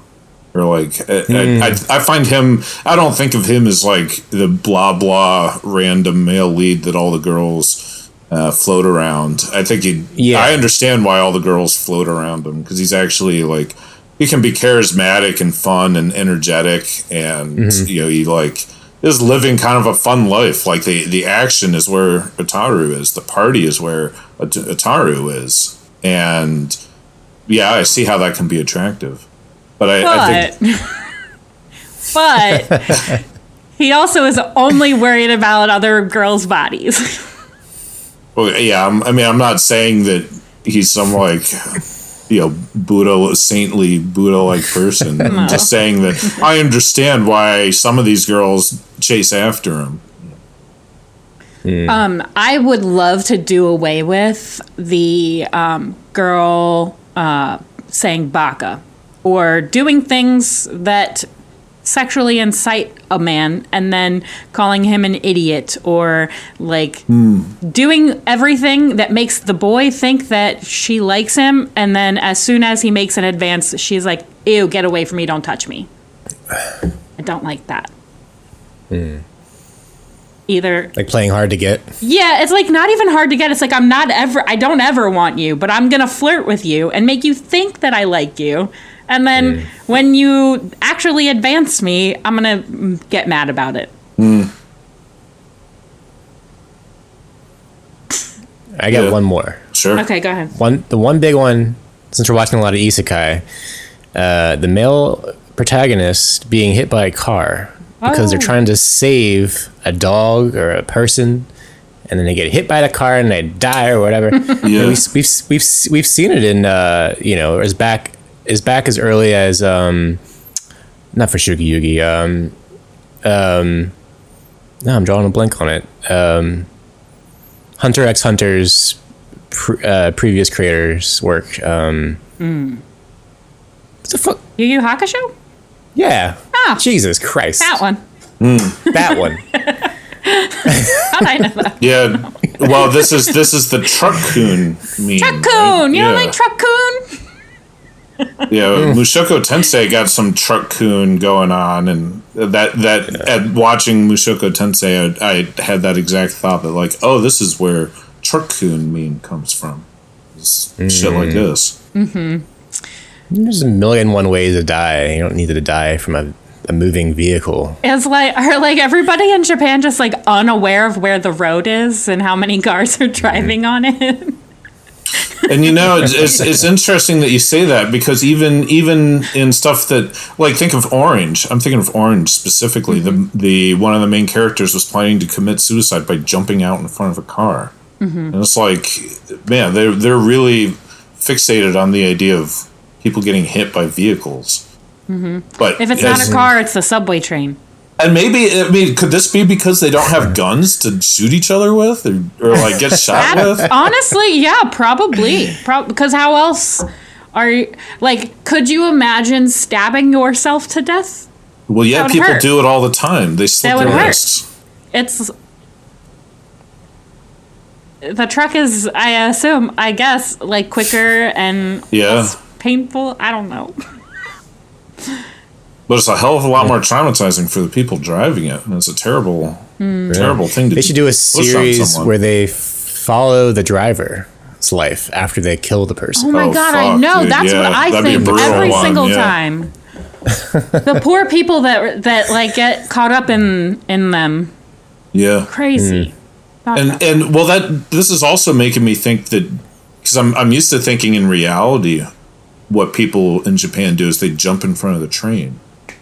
E: Or, like, I, I, I find him, I don't think of him as, like, the blah, blah, random male lead that all the girls uh, float around. I think he,
D: Yeah.
E: I understand why all the girls float around him because he's actually, like, he can be charismatic and fun and energetic, and you know he like is living kind of a fun life. Like the the action is where Ataru is, the party is where At- Ataru is, and yeah, I see how that can be attractive. But I, I think
C: But but he also is only worried about other girls' bodies.
E: Well, yeah, I'm, I mean, I'm not saying that he's some like, you know, Buddha, saintly Buddha-like person. I'm just saying that I understand why some of these girls chase after him.
C: Um, I would love to do away with the um, girl uh, saying baka or doing things that sexually incite a man and then calling him an idiot or like hmm. doing everything that makes the boy think that she likes him and then as soon as he makes an advance she's like ew get away from me don't touch me i don't like that hmm. either
D: Like playing hard to get.
C: yeah, it's like not even hard to get. It's like I'm not ever I don't ever want you, but I'm going to flirt with you and make you think that I like you. And then when you actually advance me, I'm going to get mad about it.
D: I got
E: Yeah.
D: one more.
E: Sure.
C: Okay, go ahead.
D: One, the one big one, since we're watching a lot of isekai, uh, the male protagonist being hit by a car because they're
C: Oh.
D: trying to save a dog or a person, and then they get hit by the car and they die or whatever.
E: Yeah.
D: And we, we've we've we've seen it in uh, you know as back as back as early as um, not Fushigi Yugi. Um, um, no, I'm drawing a blank on it. Um, Hunter x Hunter's pr- uh, previous creators' work. Um, mm. What the fuck?
C: Yu Yu Hakusho?
D: Yeah.
C: Ah.
D: Jesus Christ.
C: That one.
D: Mm, That one.
C: How did I know that?
E: Yeah. Well, this is this is the truck coon meme.
C: Truck
E: right?
C: You
E: yeah.
C: don't like Truck-kun?
E: Yeah, hmm. Mushoku Tensei got some truck-kun going on, and that that at watching Mushoku Tensei, I, I had that exact thought that like, oh, this is where truck-kun meme comes from. It's Shit like hmm. this. Mm-hmm.
D: There's a million one ways to die. You don't need to die from a, a moving vehicle.
C: It's like are like everybody in Japan just like unaware of where the road is and how many cars are driving hmm. on it.
E: And you know, it's, it's it's interesting that you say that because even even in stuff that like think of Orange, I'm thinking of Orange specifically. The mm-hmm. the one of the main characters was planning to commit suicide by jumping out in front of a car, mm-hmm. and it's like, man, they're they're really fixated on the idea of people getting hit by vehicles. Mm-hmm. But
C: If it's not a car, it's the subway train.
E: And maybe I mean, could this be because they don't have guns to shoot each other with, or, or like get shot with?
C: Honestly, yeah, probably. Pro- because how else are you like could you imagine stabbing yourself to death?
E: Well, yeah, people
C: hurt.
E: do it all the time. They slit
C: That
E: their
C: would hurt.
E: wrists.
C: It's the truck is I assume, I guess, like quicker and
E: Yeah.
C: less painful. I don't know.
E: But it's a hell of a lot more traumatizing for the people driving it. And it's a terrible, hmm. terrible thing to do.
D: They should do a series where they follow the driver's life after they kill the person.
C: Oh my
E: Oh,
C: god, I know.
E: dude,
C: That's
E: yeah,
C: what I
E: that'd be a
C: think every
E: one,
C: single
E: yeah.
C: time. the poor people that that like get caught up in in them.
E: yeah.
C: Crazy. Hmm. Not
E: And and well, that this is also making me think that because I'm I'm used to thinking in reality, what people in Japan do is they jump in front of the train,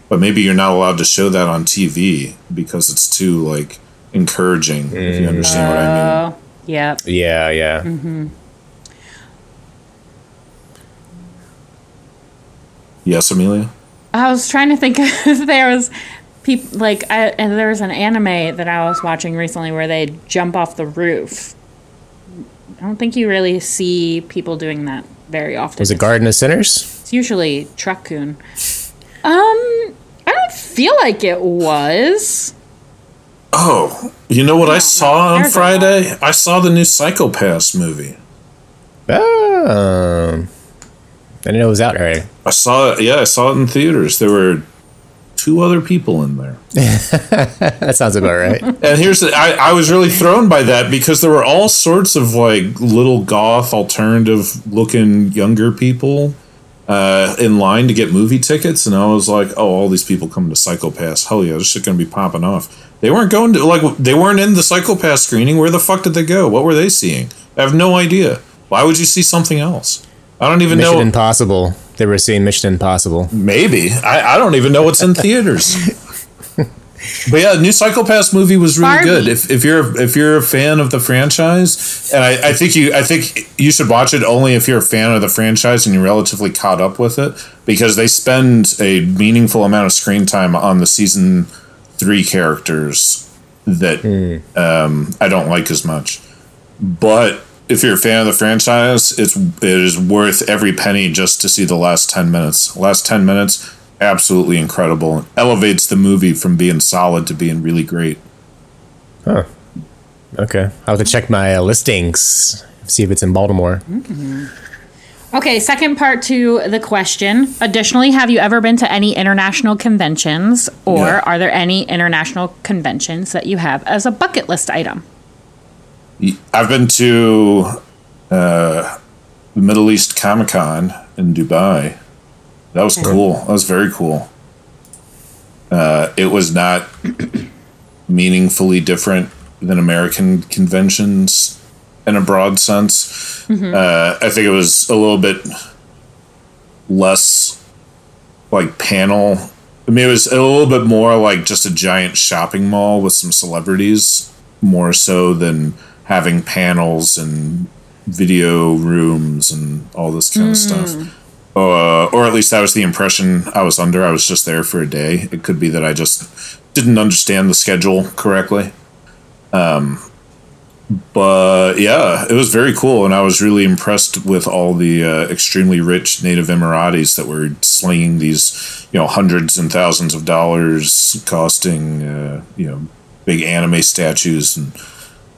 E: but maybe you're not allowed to show that on TV because it's too like encouraging. If you understand what I mean.
C: Oh, yeah.
D: Yeah, yeah.
C: Mm-hmm.
E: Yes, Amelia.
C: I was trying to think if there was people like I, and there was an anime that I was watching recently where they jump off the roof. I don't think you really see people doing that very often.
D: Was it Garden of Sinners?
C: It's usually truck-kun. Um, I don't feel like it was.
E: Oh, you know what I saw on Friday? I saw the new Psycho-Pass movie.
D: Oh. I didn't know it was out already.
E: I saw it. Yeah, I saw it in theaters. There were two other people in there.
D: That sounds about right.
E: And here's the, I, I was really thrown by that because there were all sorts of like little goth alternative looking younger people uh, in line to get movie tickets, and I was like, "Oh, all these people coming to Psycho-Pass. Hell yeah, this shit gonna be popping off." They weren't going to like they weren't in the Psycho-Pass screening. Where the fuck did they go? What were they seeing? I have no idea. Why would you see something else? I don't even
D: Mission
E: know.
D: Mission Impossible. They were seeing Mission Impossible.
E: Maybe I, I don't even know what's in theaters. but yeah, new Psycho-Pass movie was really
C: Barbie.
E: good. If, if you're if you're a fan of the franchise, and I, I think you I think you should watch it only if you're a fan of the franchise and you're relatively caught up with it because they spend a meaningful amount of screen time on the season three characters that um, I don't like as much. But if you're a fan of the franchise, it's it is worth every penny just to see the last ten minutes. Last ten minutes, absolutely incredible. Elevates the movie from being solid to being really great. Huh.
D: Okay. I'll have to check my uh, listings, see if it's in Baltimore.
C: Okay, second part to the question. Additionally, have you ever been to any international conventions, or
E: Yeah.
C: are there any international conventions that you have as a bucket list item?
E: I've been to uh, the Middle East Comic Con in Dubai. That was cool. That was very cool. Uh, it was not meaningfully different than American conventions in a broad sense. Uh, I think it was a little bit less like panel. I mean, it was a little bit more like just a giant shopping mall with some celebrities, more so than having panels and video rooms and all this kind of stuff. Uh, or at least that was the impression I was under. I was just there for a day. It could be that I just didn't understand the schedule correctly. Um, but yeah, it was very cool, and I was really impressed with all the uh, extremely rich native Emiratis that were slinging these, you know, hundreds and thousands of dollars costing, uh, you know, big anime statues and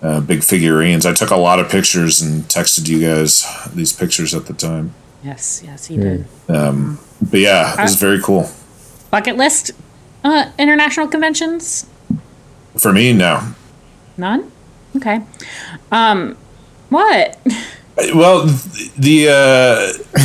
E: uh, big figurines. I took a lot of pictures and texted you guys these pictures at the time.
C: Yes, yes, he did.
E: Um, But yeah, it was very cool
C: Bucket list uh, international conventions?
E: for me. no.
C: None? Okay. Um, what?
E: well, the uh,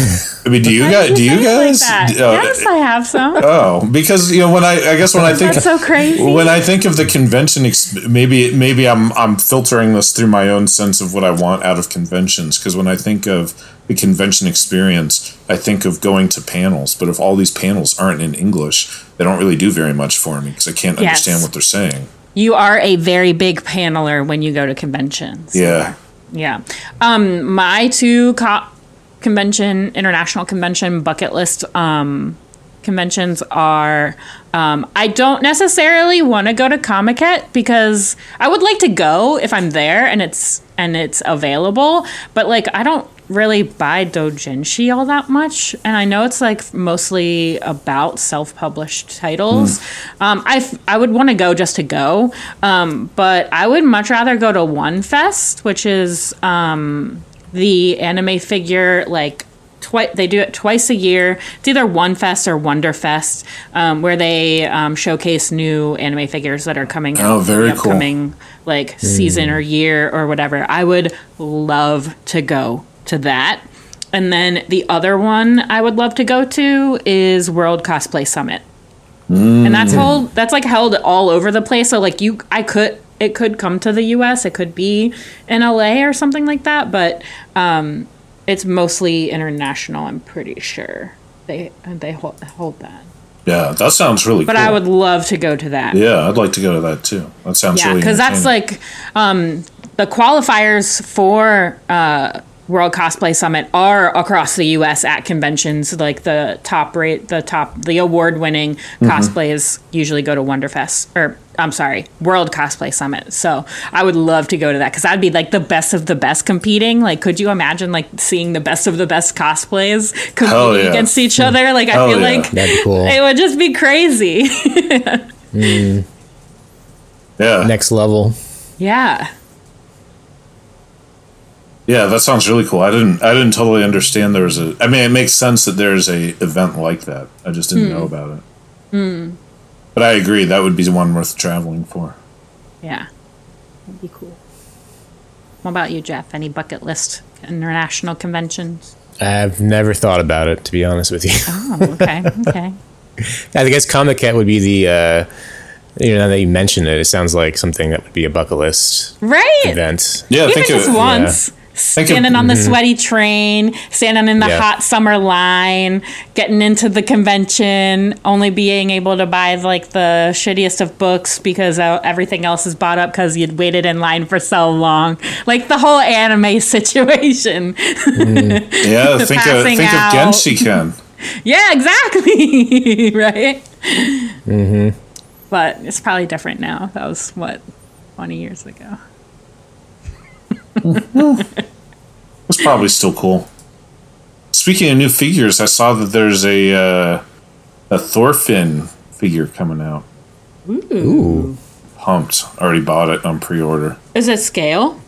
E: I mean, do you guys? Do you
C: it like
E: guys? uh,
C: yes, I have some.
E: Oh, because you know when I I guess when I think
C: That's so crazy.
E: when I think of the convention, maybe maybe I'm I'm filtering this through my own sense of what I want out of conventions. Because when I think of the convention experience, I think of going to panels. But if all these panels aren't in English, they don't really do very much for me because I can't
C: Yes.
E: understand what they're saying.
C: You are a very big paneler when you go to conventions.
E: Yeah,
C: Yeah. Um, my two co- convention, international convention bucket list um, conventions are um, I don't necessarily want to go to Comiket because I would like to go if I'm there and it's and it's available, but like I don't really buy doujinshi all that much. And I know it's like mostly about self-published titles. Um, I f- I would want to go just to go, um, but I would much rather go to One Fest, which is um, the anime figure like twice they do it twice a year. It's either one fest or wonder fest um, where they um, showcase new anime figures that are coming
E: Oh, very
C: the
E: cool.
C: upcoming like season or year or whatever. I would love to go to that and then the other one i would love to go to is world cosplay summit and that's held that's like held all over the place so like you i could it could come to the us it could be in la or something like that but um it's mostly international i'm pretty sure they they hold, hold that
E: yeah, that sounds really.
C: but
E: cool.
C: i would love to go to that
E: Yeah, I'd like to go to that too. That sounds
C: yeah
E: really.
C: because that's like um the qualifiers for uh World Cosplay Summit are across the U.S. at conventions. Like the top rate, the top, the award-winning
E: Mm-hmm.
C: cosplays usually go to Wonderfest, or I'm sorry, World Cosplay Summit. So I would love to go to that because that'd be like the best of the best competing. Like, could you imagine like seeing the best of the best cosplays competing
E: yeah.
C: against each other? Like, I feel
E: yeah.
C: like
D: That'd cool.
C: it would just be crazy.
E: yeah,
D: Next level.
C: yeah.
E: Yeah, that sounds really cool. I didn't I didn't totally understand there was a I mean it makes sense that there's a event like that. I just didn't know about it. But I agree that would be one worth traveling for.
C: Yeah. That'd be cool. What about you, Jeff? Any bucket list international conventions?
D: I've never thought about it, to be honest with you.
C: Oh, okay, okay.
D: I guess Comiket would be the, uh, you know, now that you mention it, it sounds like something that would be a bucket list
C: Right.
D: event.
E: Yeah,
C: Even
E: think
C: just
E: of
C: once.
E: of-
C: Standing on the sweaty train, standing in the
D: Yeah.
C: hot summer line, getting into the convention, only being able to buy like the shittiest of books because uh, everything else is bought up because you'd waited in line for so long. Like the whole anime situation.
E: yeah. Think of think
C: out.
E: of Genshiken.
C: yeah, exactly. right? Mm-hmm. But it's probably different now. That was what, 20 years ago.
E: It's probably still cool. Speaking of new figures, I saw that there's a uh, a Thorfinn figure coming out.
C: Ooh.
E: Pumped. Already bought it on pre-order.
C: Is it scale?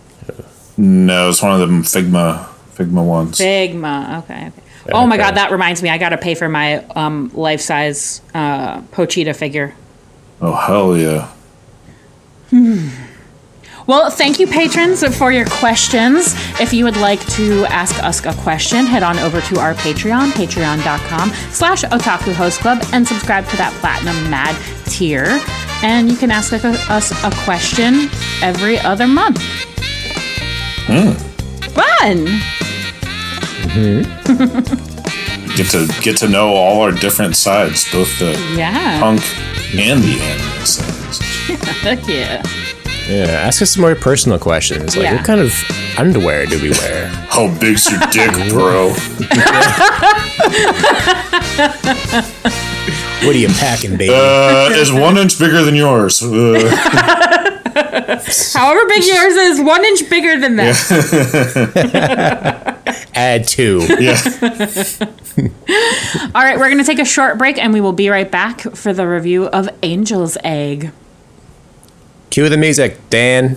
E: No, it's one of them Figma Figma ones.
C: Figma. Okay. okay. Oh my god, that reminds me. I got to pay for my um, life size uh, Pochita figure.
E: Oh hell yeah!
C: Well, thank you, patrons, for your questions. If you would like to ask us a question, head on over to our Patreon, patreon.com slash otaku host club, and subscribe to that platinum mad tier. And you can ask us a question every other month. Hmm. Fun! Mm-hmm.
E: Get to get to know all our different sides, both the
C: Yeah.
E: punk and the anime sides.
C: Heck yeah.
D: Yeah, ask us some more personal questions. Like,
C: Yeah.
D: what kind of underwear do we wear?
E: How big's your dick, bro?
D: What are you packing, baby?
E: Uh, is one inch bigger than yours. Uh,
C: However big yours is, one inch bigger than that.
D: Add two.
E: yeah.
C: All right, we're going to take a short break and we will be right back for the review of Angel's Egg.
D: Cue the music, Dan.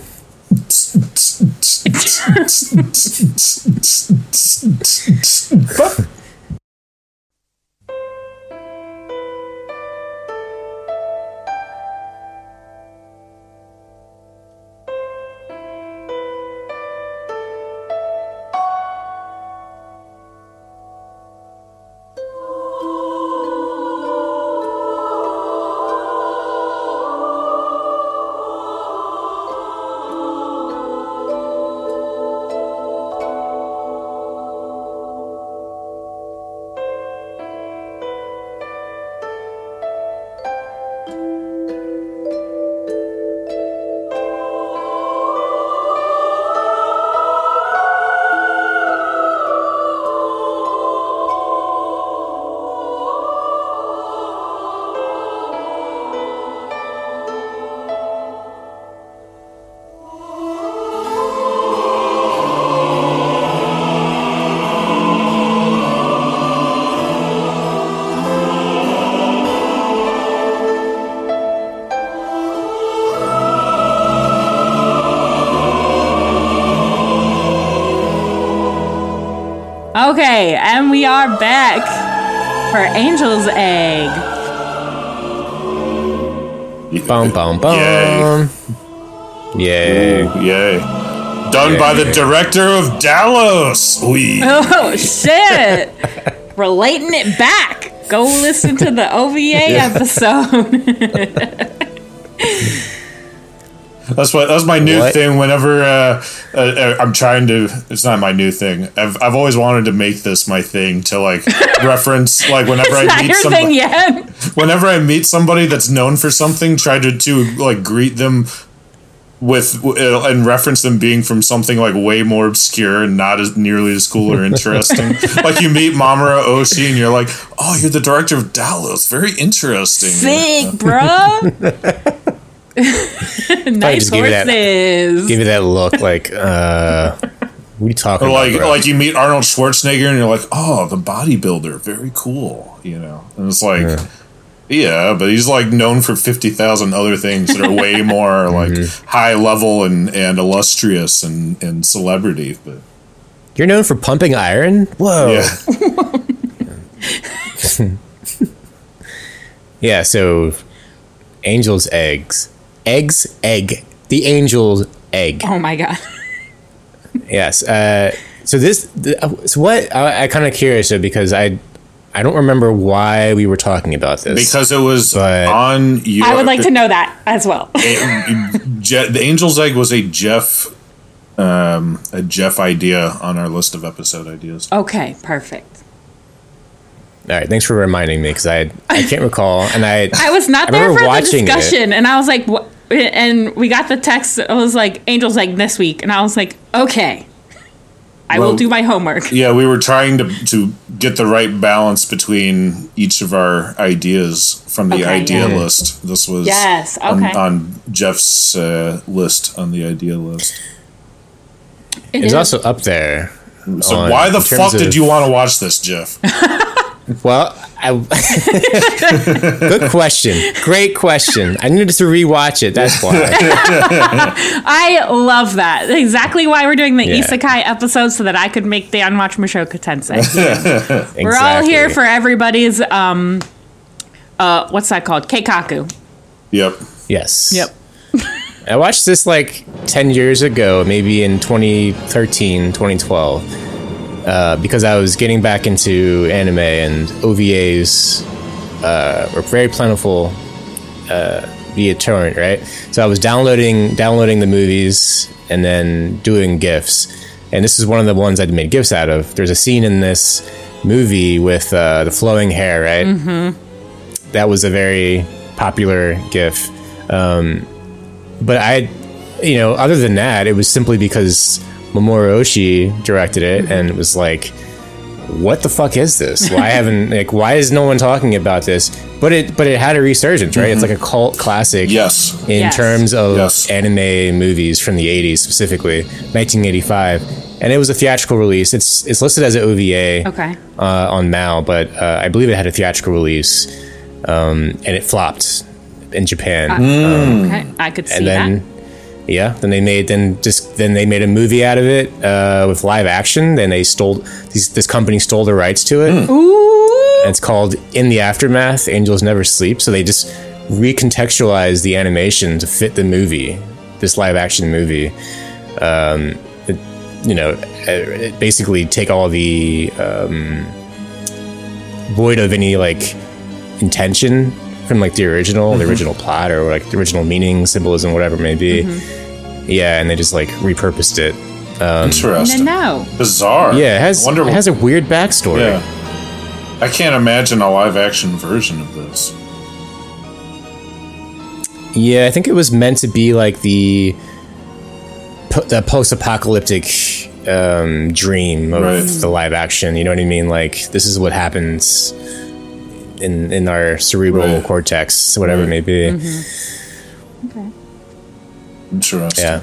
C: Okay, and we are back for Angel's Egg.
D: Bum, bum, bum. Yay.
E: Yay. Done by the director of Dallos. We.
C: Oh, shit. Relating it back. Go listen to the OVA episode.
E: That's what. That's my new
D: What?
E: thing. Whenever uh, uh, uh, I'm trying to, it's not my new thing. I've I've always wanted to make this my thing to like reference like whenever I meet somebody. whenever I meet somebody that's known for something, try to, to like greet them with uh, and reference them being from something like way more obscure and not as nearly as cool or interesting. like you meet Mamoru Oshii and you're like, oh, you're the director of Dallos. Very interesting.
C: Sick, bro. nice
D: just give you that-
C: horses.
D: Give you that look like, uh, what are you talking
E: Or like
D: about? bro?
E: like you meet Arnold Schwarzenegger and you're like, oh, the bodybuilder, very cool, you know. And it's like, yeah, but he's like known for fifty thousand other things that are way more like high level and and illustrious and and celebrity. But
D: You're known for pumping iron? Whoa.
E: yeah,
D: Yeah, so angel's eggs. Eggs, egg. The angel's egg.
C: oh my god.
D: Yes. Uh, So this, th- so what? I, I kind of curious though because I, I don't remember why we were talking about this.
E: Because it was
D: But-
E: on your.
C: I would like to know that as well.
E: Je- the Angel's Egg was a Jeff, um, a Jeff idea on our list of episode ideas.
C: okay, perfect.
D: all right, thanks for reminding me because I, I can't recall, and I,
C: I was not
D: I
C: there for the
D: watching it.
C: discussion, and I was like, what? And we got the text. It was like Angel's like this week, and I was like, okay, I will do my homework.
E: Yeah, we were trying to to get the right balance between each of our ideas from the
C: Okay,
E: idea
C: yeah.
E: list. This was
C: Yes,
E: on,
C: okay.
E: on Jeff's uh, list on the idea list.
C: It
D: It's
C: is.
D: also up there.
E: So
D: on-
E: why the
D: in terms
E: fuck did you want to watch this, Jeff?
D: Well, I, good question. Great question. I needed to rewatch it. That's why.
C: I love that. Exactly why we're doing the
D: Yeah.
C: isekai episode so that I could make Dan watch Mushoku Tensei.
D: Exactly.
C: We're all here for everybody's um uh what's that called? Keikaku.
E: Yep.
D: Yes.
C: Yep.
D: I watched this like 10 years ago, maybe in 2013, 2012, uh, because I was getting back into anime and OVAs uh, were very plentiful uh, via torrent, right? So I was downloading downloading the movies and then doing GIFs. And this is one of the ones I'd made GIFs out of. There's a scene in this movie with uh, the flowing hair, right? Mm-hmm. That was a very popular GIF. Um, but I, you know, other than that, it was simply because Mamoru Oshii directed it, and it was like, what the fuck is this? Why haven't like why is no one talking about this? But it but it had a resurgence, right? It's like a cult classic.
E: Yes.
D: In
C: Yes.
D: terms of
E: Yes.
D: anime movies from the 80s specifically, 1985. And it was a theatrical release. It's it's listed as an OVA
C: Okay.
D: uh, on MAL, but uh, I believe it had a theatrical release, um, and it flopped in Japan
C: Okay. I could see
D: and then
C: that.
D: Yeah then they made then just then they made a movie out of it uh, with live action. Then they stole these, this company stole the rights to it.
C: Ooh.
D: and it's called in the aftermath angels never sleep. So they just recontextualized the animation to fit the movie this live action movie. Um, it, you know uh, it basically take all the um, void of any like intention from like the original the mm-hmm. original plot or like the original meaning symbolism whatever it may be mm-hmm. yeah and they just like repurposed it
C: No,
E: Interesting.
C: no.
E: Bizarre.
D: yeah it has
E: wonder
D: it has a weird backstory
E: Yeah. I can't imagine a live action version of this.
D: Yeah, I think it was meant to be like the po- the post-apocalyptic um, dream of
E: Right.
D: the live action. You know what I mean? Like this is what happens in in our cerebral
E: Right.
D: cortex, whatever it may be. Okay.
E: Interesting.
D: Yeah,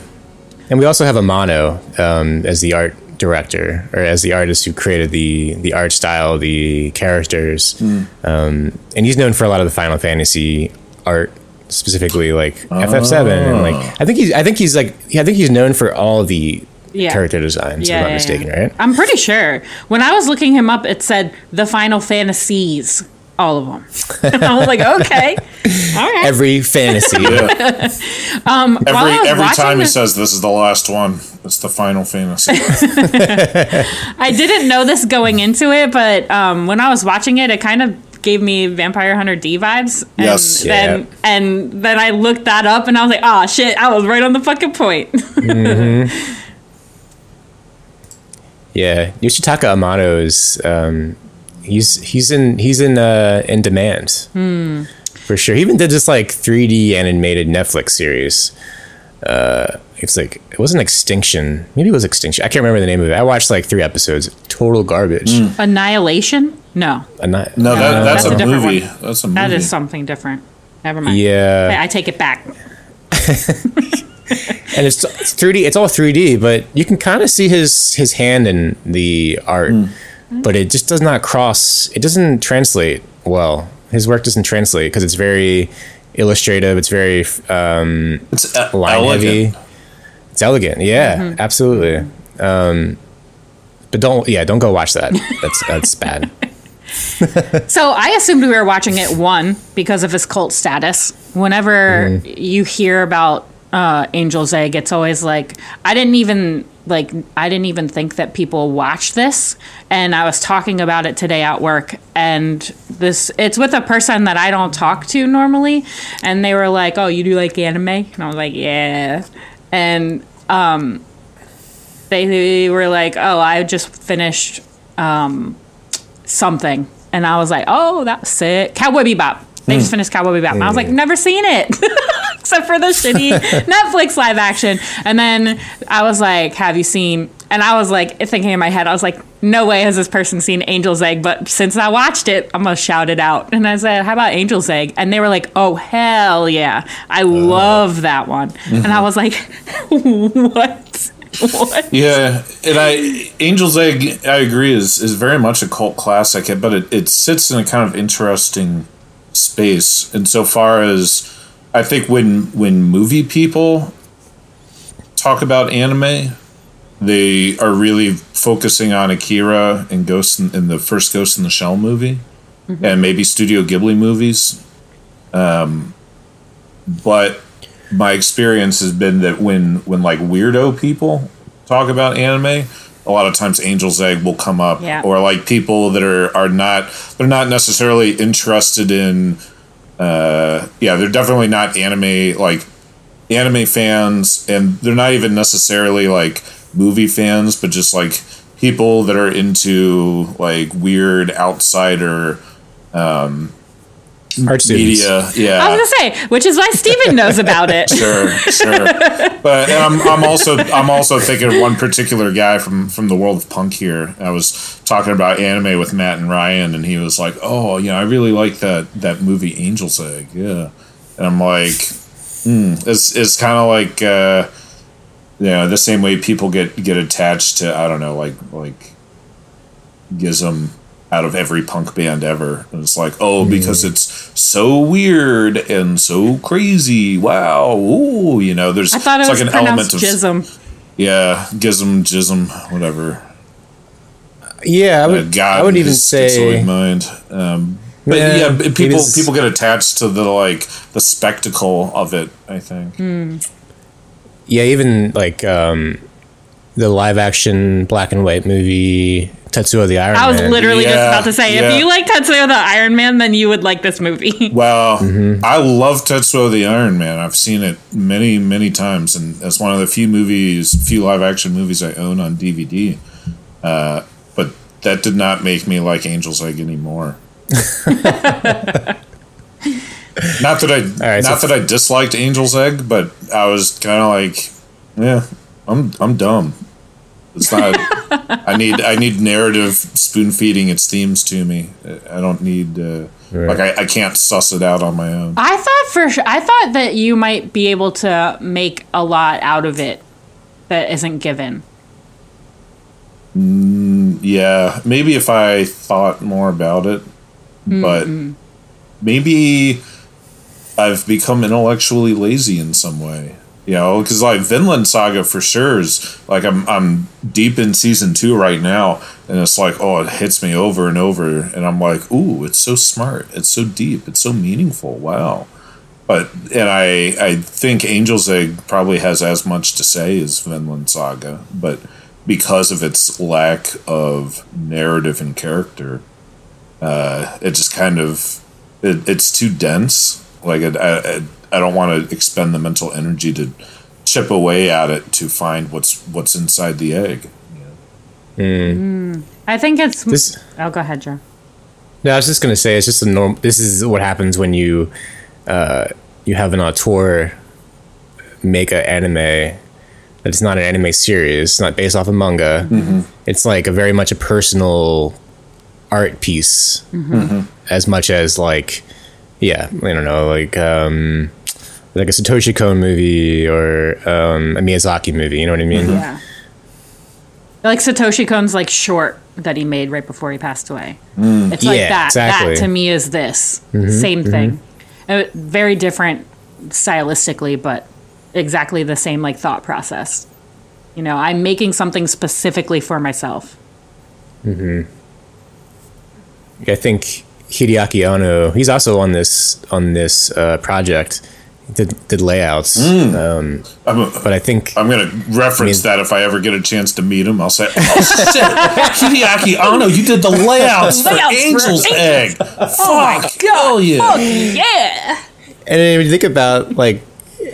D: and we also have Amano um, as the art director or as the artist who created the the art style, the characters, um, and he's known for a lot of the Final Fantasy art, specifically like FF7 and like I think he's I think he's like yeah, I think he's known for all the
C: Yeah.
D: character designs. if I'm not mistaken, right?
C: I'm pretty sure. When I was looking him up, it said the Final Fantasies, all of them. I was like, okay, all right.
D: Every fantasy.
C: um,
E: Every every
C: watching
E: time he
C: this-
E: says this is the last one, it's the Final Fantasy.
C: I didn't know this going into it, but um, when I was watching it, it kind of gave me Vampire Hunter D vibes. And
E: Yes.
C: Then
D: Yeah.
C: and then I looked that up, and I was like, oh shit, I was right on the fucking point.
D: Yeah, Yoshitaka Amano is um, he's he's in he's in uh, in demand for sure. He even did this like 3D animated Netflix series. Uh, it's like it wasn't Extinction. Maybe it was Extinction. I can't remember the name of it. I watched like three episodes. Total garbage.
C: Annihilation? No,
D: I'm
E: No, that, that's,
C: that's a
E: a, movie.
C: one.
E: That's a movie.
C: that is something different. Never mind.
D: yeah,
C: I, I take it back.
D: and it's it's 3D. It's all 3D, but you can kind of see his his hand in the art, but it just does not cross. It doesn't translate well. His work doesn't translate because it's very illustrative. It's very um,
E: It's e-
D: line
E: elegant.
D: heavy. It's elegant. Yeah, absolutely. Um, but don't yeah, don't go watch that. That's that's bad.
C: So I assumed we were watching it one because of his cult status. Whenever you hear about uh, Angel's Egg, it's always like I didn't even like I didn't even think that people watch this and I was talking about it today at work and this it's with a person that I don't talk to normally and they were like, "Oh, you do like anime?" And I was like, "Yeah." And um they were like, "Oh, I just finished um something." And I was like, "Oh, that's sick. Cowboy Bebop." They just finished Cowboy Bebop. And I was like, "Never seen it." except for the shitty Netflix live action. And then I was like, "Have you seen?" And I was like thinking in my head, I was like, "No way has this person seen Angel's Egg." But since I watched it, I'm gonna shout it out. And I said, "How about Angel's Egg?" And they were like, "Oh hell yeah, I uh. love that one." And I mm-hmm. was like, "What?" What?
E: Yeah, and I Angel's Egg, I agree, is is very much a cult classic, but it, it sits in a kind of interesting space insofar as I think when when movie people talk about anime, they are really focusing on Akira and Ghost in, in the first Ghost in the Shell movie, and maybe Studio Ghibli movies. Um, but my experience has been that when when like weirdo people talk about anime, a lot of times Angel's Egg will come up,
C: Yeah.
E: or like people that are are not they're not necessarily interested in. Uh, yeah, they're definitely not anime like anime fans, and they're not even necessarily like movie fans, but just like people that are into like weird outsider
D: Art students.
E: media. Yeah,
C: I was gonna say, which is why Steven knows about it.
E: sure, sure. But I'm, I'm also I'm also thinking of one particular guy from from the world of punk here. I was talking about anime with Matt and Ryan, and he was like, "Oh, you know, I really like that that movie Angel's Egg." Yeah, and I'm like, hmm, it's it's kind of like uh, you know the same way people get get attached to I don't know like like Gizm out of every punk band ever. And it's like, oh, because it's so weird and so crazy. Wow. Ooh, you know, there's
C: I thought it
E: it's
C: was
E: like an element of
C: jism.
E: yeah, gizm, jism, whatever.
D: Yeah, I would.
E: God,
D: I would even say.
E: mind. Um, but
D: Yeah,
E: yeah,
D: it
E: people
D: is-
E: people get attached to the like the spectacle of it. I think.
C: Hmm.
D: Yeah, even like um, the live action black and white movie Tetsuo the Iron Man.
C: I was
D: Man.
C: literally just about to say,
E: yeah.
C: if you like Tetsuo the Iron Man, then you would like this movie.
E: Well, I love Tetsuo the Iron Man. I've seen it many, many times, and it's one of the few movies, few live action movies I own on DVD. Uh, but that did not make me like Angel's Egg anymore. not that I,
D: right,
E: not
D: so-
E: that I disliked Angel's Egg, but I was kind of like, yeah, I'm, I'm dumb. It's not. I need I need narrative spoon feeding its themes to me. I don't need uh, like I, I can't suss it out on my own.
C: I thought for sure, I thought that you might be able to make a lot out of it that isn't given.
E: Yeah, maybe if I thought more about it, but maybe I've become intellectually lazy in some way. You know, because like Vinland Saga for sure is like I'm I'm deep in season two right now, and it's like oh it hits me over and over, and I'm like ooh it's so smart, it's so deep, it's so meaningful, wow. But and I I think Angel's Egg probably has as much to say as Vinland Saga, but because of its lack of narrative and character, uh, it just kind of it, it's too dense. Like it, I, I I don't want to expend the mental energy to chip away at it to find what's what's inside the egg. Hmm. Hmm.
C: I think it's.
D: This-
C: oh, go ahead, Joe.
D: No, I was just gonna say it's just a norm. This is what happens when you uh, you have an auteur make an anime that's not an anime series, it's not based off a manga. Mm-hmm. It's like a very much a personal art piece, mm-hmm. Mm-hmm. as much as like yeah, I don't know, like um, like a Satoshi Kon movie or um, a Miyazaki movie. You know what I mean?
C: Yeah. Like Satoshi Kon's like short that he made right before he passed away. It's like
D: Yeah,
C: that.
D: exactly.
C: That to me is this. Same thing. Uh, very different stylistically, but exactly the same like thought process. You know, I'm making something specifically for myself.
D: hmm I think Hideaki Anno, he's also on this on this uh, project, did did layouts.
E: Hmm.
D: Um,
E: I'm,
D: but I think
E: I'm going to reference
D: I mean-
E: that if I ever get a chance to meet him. I'll say, "Oh shit, Hideaki Anno, you did the layouts for
C: Layouts for
E: Angel's
C: Angel-
E: Egg. Fuck, hell yeah!"
C: Yeah.
D: And then when you think about like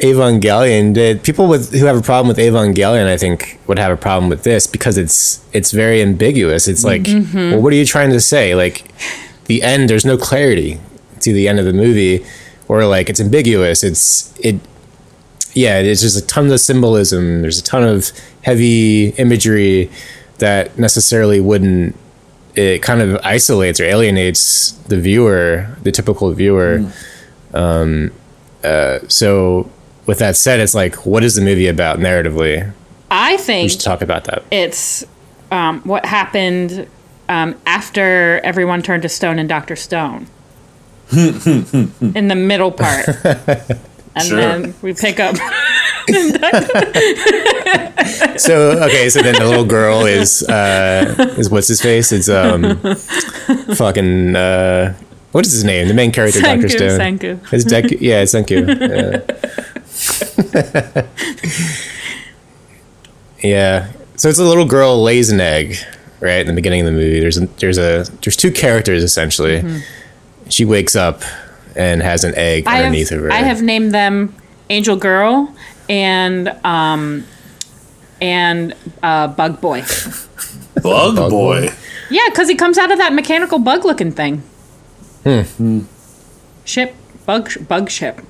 D: Evangelion, did people with who have a problem with Evangelion, I think, would have a problem with this because it's it's very ambiguous. It's like,
C: Mm-hmm.
D: well, what are you trying to say? Like, the end, there's no clarity to the end of the movie, or like it's ambiguous. It's it, yeah. It's just a ton of symbolism. There's a ton of heavy imagery that necessarily wouldn't. It kind of isolates or alienates the viewer, the typical viewer. Um, uh, so with that said, it's like, what is the movie about narratively?
C: I think We
D: should talk about that.
C: it's um, what happened um, after everyone turned to stone in Doctor Stone. in the middle part. And
E: Sure.
C: then we pick up.
D: So okay, so then the little girl is uh, is what's his face? It's um, fucking uh, what is his name? The main character, Doctor Stone.
C: Senku.
D: It's Deku. Yeah, it's Senku. Yeah. yeah. So it's a little girl lays an egg, right? In the beginning of the movie, there's a, there's a there's two characters essentially. She wakes up and has an egg.
C: I
D: underneath
C: have,
D: of her.
C: I have named them Angel Girl and um, and uh, Bug Boy.
E: Bug,
D: Bug
E: boy.
D: boy.
C: Yeah, because he comes out of that mechanical bug looking thing.
D: Hmm.
C: Ship, bug, bug ship.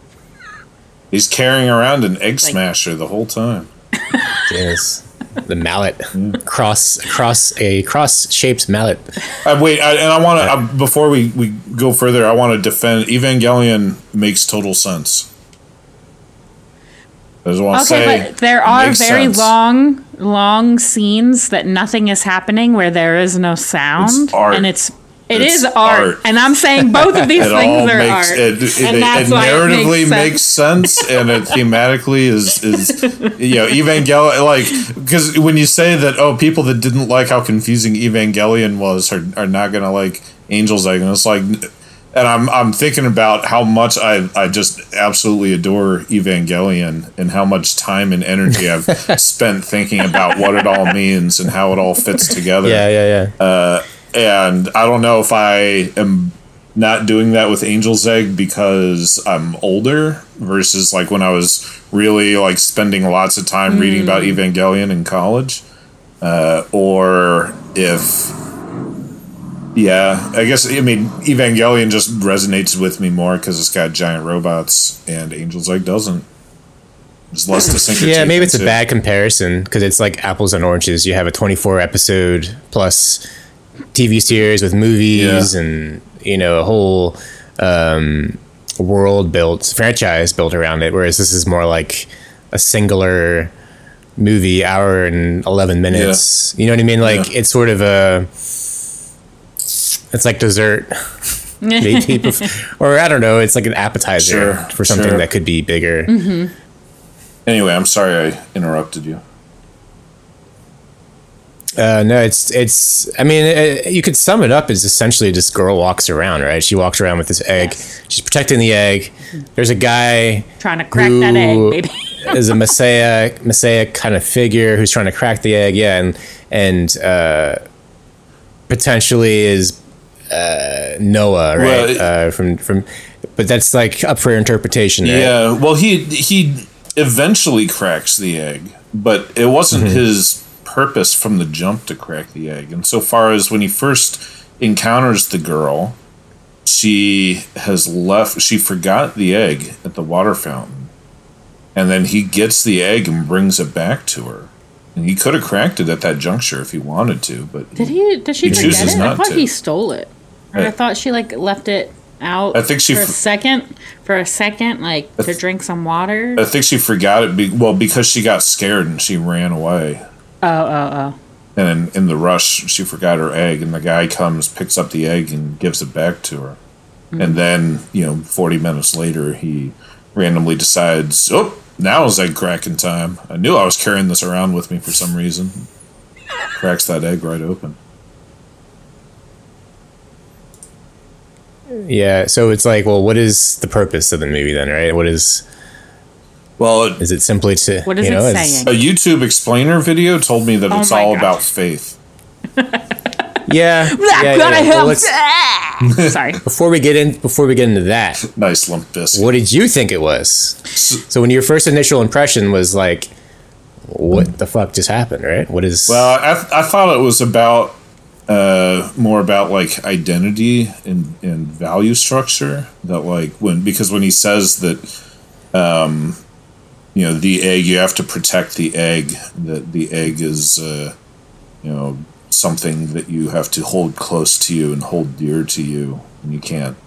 E: He's carrying around an egg smasher the whole time.
D: Yes. The mallet cross cross a cross shaped mallet.
E: Uh, wait, I, and I want to uh, before we, we go further, I want to defend Evangelion makes total sense. I just want to
C: Okay,
E: say,
C: but there are very
E: sense.
C: long, long scenes that nothing is happening where there is no sound,
E: It's art.
C: and it's it
E: It's
C: is art.
E: art.
C: and I'm saying both of these
E: It
C: things
E: all
C: are
E: makes
C: art,
E: it, it,
C: and
E: it,
C: that's
E: it
C: why
E: narratively
C: it makes
E: makes sense, and it thematically is is you know Evangelion like because when you say that oh people that didn't like how confusing Evangelion was are, are not gonna like Angel's Egg, and it's like. And I'm I'm thinking about how much I, I just absolutely adore Evangelion and how much time and energy I've spent thinking about what it all means and how it all fits together
D: Yeah, yeah, yeah.
E: Uh, and I don't know if I am not doing that with Angel's Egg because I'm older versus like when I was really like spending lots of time reading about Evangelion in college, uh, or if yeah, I guess I mean Evangelion just resonates with me more because it's got giant robots and Angel's Egg doesn't. There's less to sink.
D: yeah, maybe it's a bad comparison because it's like apples and oranges. You have a 24 episode plus TV series with movies
E: Yeah.
D: and you know a whole um, world built, franchise built around it. Whereas this is more like a singular movie, hour and 11 minutes. You know what I mean? Like
E: Yeah.
D: it's sort of a, it's like dessert. Maybe, bef- or I don't know. It's like an appetizer
E: Sure,
D: for something
E: sure.
D: that could be bigger.
E: Anyway, I'm sorry I interrupted you.
D: Uh, no, it's it's. I mean, uh you could sum it up as essentially this girl walks around, right? She walks around with this egg. She's protecting the egg. There's a guy
C: trying to crack that egg,
D: who
C: baby.
D: is a messiah messiah kind of figure who's trying to crack the egg. Yeah, and and uh, potentially is uh, Noah, right?
E: Well,
D: uh, from from, but that's like up for interpretation. Right?
E: Yeah, well, he he eventually cracks the egg, but it wasn't
D: Mm-hmm.
E: his purpose from the jump to crack the egg. And so far as when he first encounters the girl, she has left. She forgot the egg at the water fountain, and then he gets the egg and brings it back to her. And he could have cracked it at that juncture if he wanted to, but
C: Did he? Did she
E: He
C: forget
E: chooses
C: it? I thought
E: to.
C: he stole it. I thought she like left it out.
E: I think she
C: for a
E: f-
C: second, for a second, like to drink some water.
E: I think she forgot it. Be- well, because she got scared and she ran away.
C: Oh, oh, oh.
E: And in, in the rush, she forgot her egg, and the guy comes, picks up the egg, and gives it back to her. And mm-hmm. then, you know, 40 minutes later, he randomly decides, oh, now is egg cracking time. I knew I was carrying this around with me for some reason. Cracks that egg right open.
D: Yeah, so it's like, well, what is the purpose of the movie then, right? What is
E: Well, it,
D: Is it simply to
C: What is
D: you
C: it
D: know, it's-
C: saying?
E: a YouTube explainer video told me that
C: Oh
E: it's all
C: God.
E: about faith.
D: Yeah, yeah,
C: gotta
D: yeah. Well,
C: Sorry.
D: before we get in, before we get into that,
E: Nice Limp Bizkit.
D: what did you think it was? So when your first initial impression was like, what the fuck just happened, right? What is?
E: Well, I, I thought it was about uh, more about like identity and, and value structure. That like when because when he says that, um, you know, the egg you have to protect the egg. That the egg is, uh, you know, something that you have to hold close to you and hold dear to you, and you can't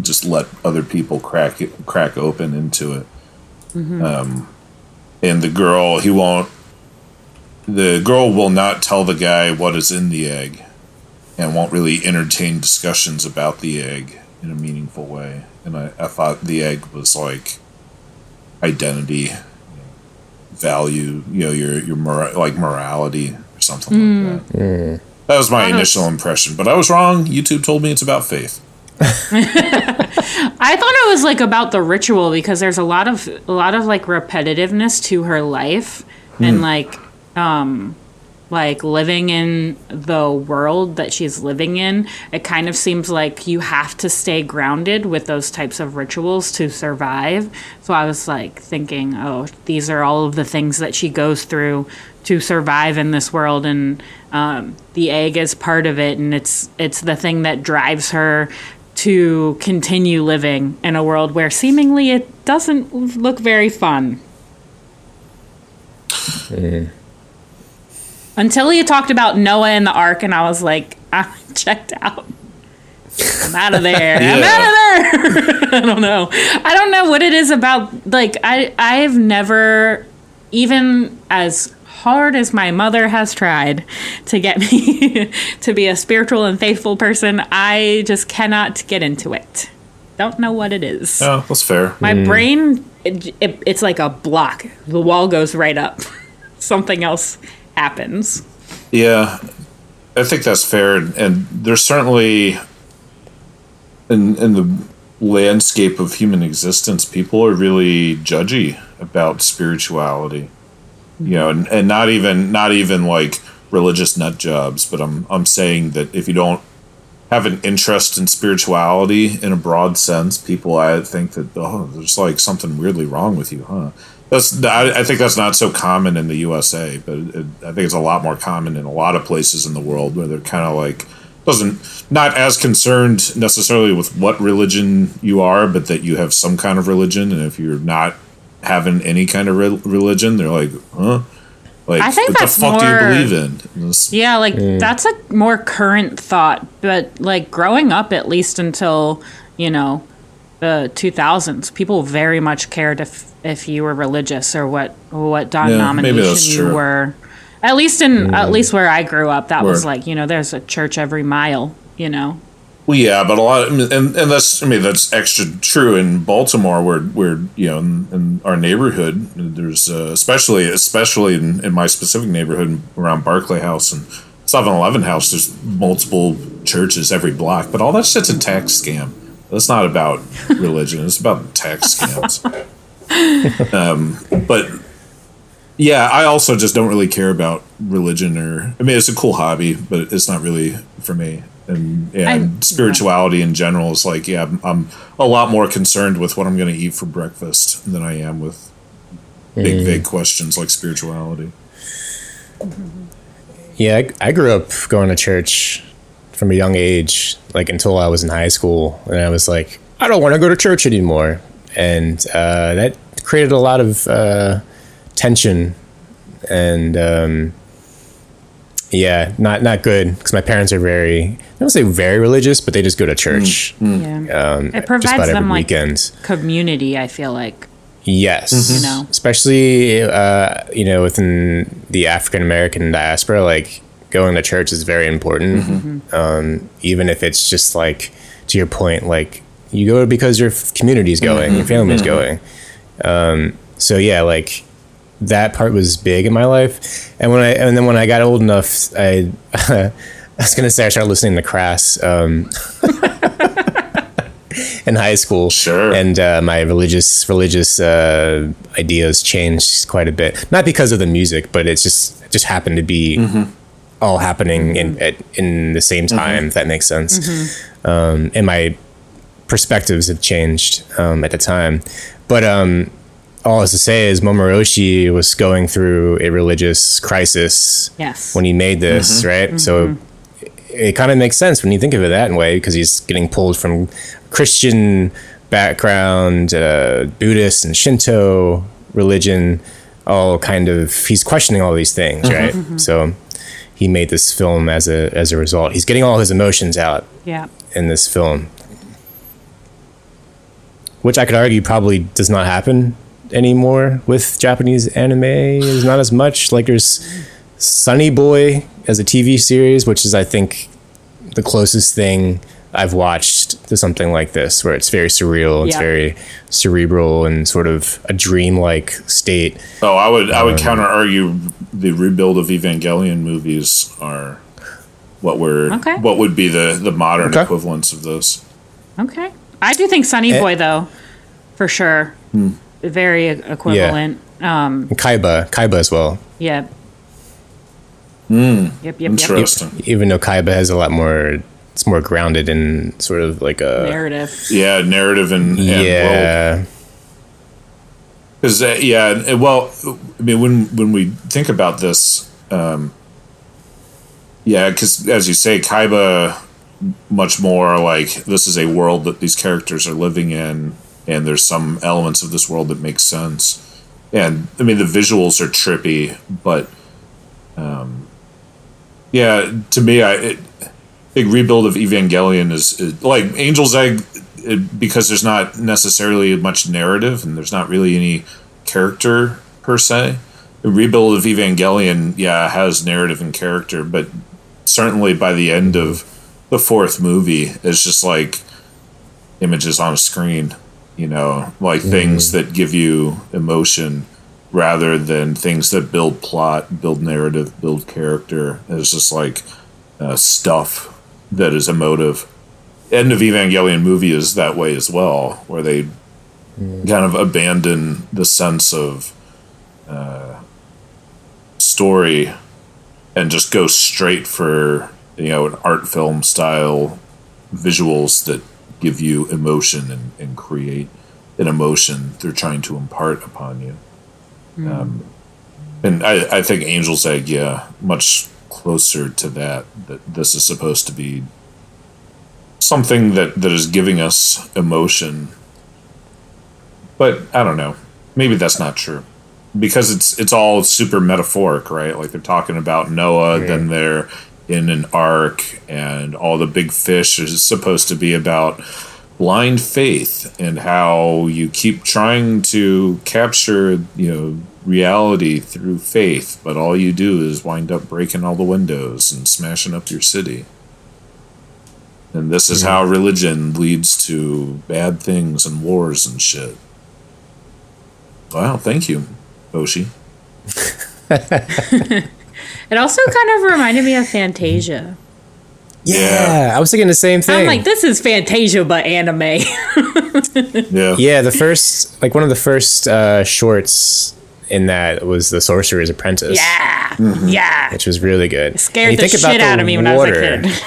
E: just let other people crack it crack open into it. Um, and the girl, he won't the girl will not tell the guy what is in the egg and won't really entertain discussions about the egg in a meaningful way. And I, I thought the egg was like identity, value, you know, your your mora- like morality or something like that. That was my initial impression, but I was wrong. YouTube told me it's about faith.
C: I thought it was like about the ritual because there's a lot of a lot of like repetitiveness to her life and like um like living in the world that she's living in it kind of seems like you have to stay grounded with those types of rituals to survive so i was like thinking oh these are all of the things that she goes through to survive in this world and um, the egg is part of it and it's it's the thing that drives her to continue living in a world where seemingly it doesn't look very fun. Until you talked about Noah and the ark, and I was like, I'm checked out. I'm out of there. I'm out of there. I don't know. I don't know what it is about. Like I, I've never, even as hard as my mother has tried to get me to be a spiritual and faithful person, I just cannot get into it. Don't know what it is.
E: Oh, that's fair.
C: My mm. brain, it, it, it's like a block. The wall goes right up. Something else happens.
E: Yeah, I think that's fair, and, there's certainly in in the landscape of human existence, people are really judgy about spirituality. You know, and, and not even not even like religious nut jobs, but I'm I'm saying that if you don't have an interest in spirituality in a broad sense, people I think that oh, there's like something weirdly wrong with you, huh? That's I, I think that's not so common in the USA, but it, I think it's a lot more common in a lot of places in the world where they're kind of like doesn't not as concerned necessarily with what religion you are, but that you have some kind of religion, and if you're not having any kind of re- religion, they're like, huh? Like,
C: I think
E: what
C: that's
E: the fuck do
C: more-
E: you believe in?
C: Yeah, like mm. that's a more current thought, but like growing up, at least until you know the 2000s, people very much cared if if you were religious or what what denomination
E: that's
C: you were. At least in at least where I grew up, that was like you know there's a church every mile. You know,
E: Well, yeah, but a lot, of, and and that's I mean that's extra true in Baltimore, where where you know in, in our neighborhood, there's uh, especially especially in, in my specific neighborhood around Barclay House and 7-Eleven House. There's multiple churches every block, but all that shit's a tax scam. That's not about religion. It's about tax scams. um, but yeah, I also just don't really care about religion or I mean it's a cool hobby, but it's not really for me. And yeah,
C: I-
E: and spirituality in general is like yeah, I'm, I'm a lot more concerned with what I'm going to eat for breakfast than I am with big vague questions like spirituality.
D: Yeah, I, I grew up going to church from a young age, like until I was in high school, and I was like, I don't want to go to church anymore, and uh, that created a lot of uh, tension, and um, yeah, not not good because my parents are very, I don't say very religious, but they just go to church
C: yeah,
D: um,
C: it
D: just
C: provides
D: about every
C: them like
D: weekend.
C: community. I feel like
D: Yes,
C: You know.
D: especially uh, you know within the African American diaspora, like going to church is very important. Um, even if it's just like to your point, like you go because your f- community's going, your family's going. Um, so yeah, like that part was big in my life. And when I and then when I got old enough, I I was gonna say I started listening to Crass. Um, in high school.
E: Sure.
D: And uh, my religious religious uh, ideas changed quite a bit. Not because of the music, but it's just it just happened to be all happening in at, in the same time. If that makes sense. Um, and my perspectives have changed um, at the time. But um, all I was to say is Mamoru Oshii was going through a religious crisis
C: Yes.
D: when he made this, right? So it, it kind of makes sense when you think of it that way because he's getting pulled from Christian background, uh, Buddhist and Shinto religion, all kind of he's questioning all these things, right? So he made this film as a as a result. He's getting all his emotions out
C: Yeah.
D: in this film, which I could argue probably does not happen anymore with Japanese anime. There's not as much. Like there's Sonny Boy as a TV series, which is I think the closest thing I've watched to something like this, where it's very surreal, it's
C: Yeah.
D: very cerebral and sort of a dreamlike state.
E: Oh, I would I
D: Um,
E: would counter argue the rebuild of Evangelion movies are what were
C: Okay.
E: what would be the the modern
D: Okay.
E: equivalents of those.
C: Okay. I do think Sonny
D: Eh.
C: Boy though, for sure. Very e- equivalent. Um.
D: And Kaiba, Kaiba as well.
C: Yeah. Yep. Yep. Yep.
E: Interesting.
D: Even though Kaiba has a lot more, it's more grounded in sort of like a
C: Narrative.
E: Yeah, narrative and, and
D: yeah.
E: Because uh, yeah, well, I mean, when when we think about this, um, yeah, because as you say, Kaiba, much more like this is a world that these characters are living in, and there's some elements of this world that make sense. And I mean, the visuals are trippy, but um, yeah, to me, I it, big rebuild of Evangelion is, is like Angel's Egg it, because there's not necessarily much narrative and there's not really any character per se. The rebuild of Evangelion, yeah, has narrative and character, but certainly by the end of the fourth movie, it's just like images on a screen, you know, like things that give you emotion rather than things that build plot, build narrative, build character. It's just like uh, stuff that is emotive. End of Evangelion movie is that way as well, where they kind of abandon the sense of uh, story and just go straight for you know an art film style visuals that give you emotion and, and create an emotion they're trying to impart upon you. Um, and I, I think Angel's Egg, yeah, much closer to that. That this is supposed to be something that, that is giving us emotion. But I don't know. Maybe that's not true. Because it's it's all super metaphoric, right? Like they're talking about Noah, then they're in an ark, and all the big fish is supposed to be about blind faith and how you keep trying to capture, you know, reality through faith, but all you do is wind up breaking all the windows and smashing up your city. And this is how religion leads to bad things and wars and shit. Wow, thank you, Oshii.
C: It also kind of reminded me of Fantasia.
D: Yeah, I was thinking the same thing.
C: I'm like, this is Fantasia, but anime.
E: Yeah.
D: Yeah, the first, like one of the first uh, shorts in that was The Sorcerer's Apprentice.
C: yeah.
E: Mm-hmm.
C: Yeah.
D: Which was really good. And
C: Scared
D: you
C: the
D: think about
C: shit
D: the
C: out of me when I was a kid.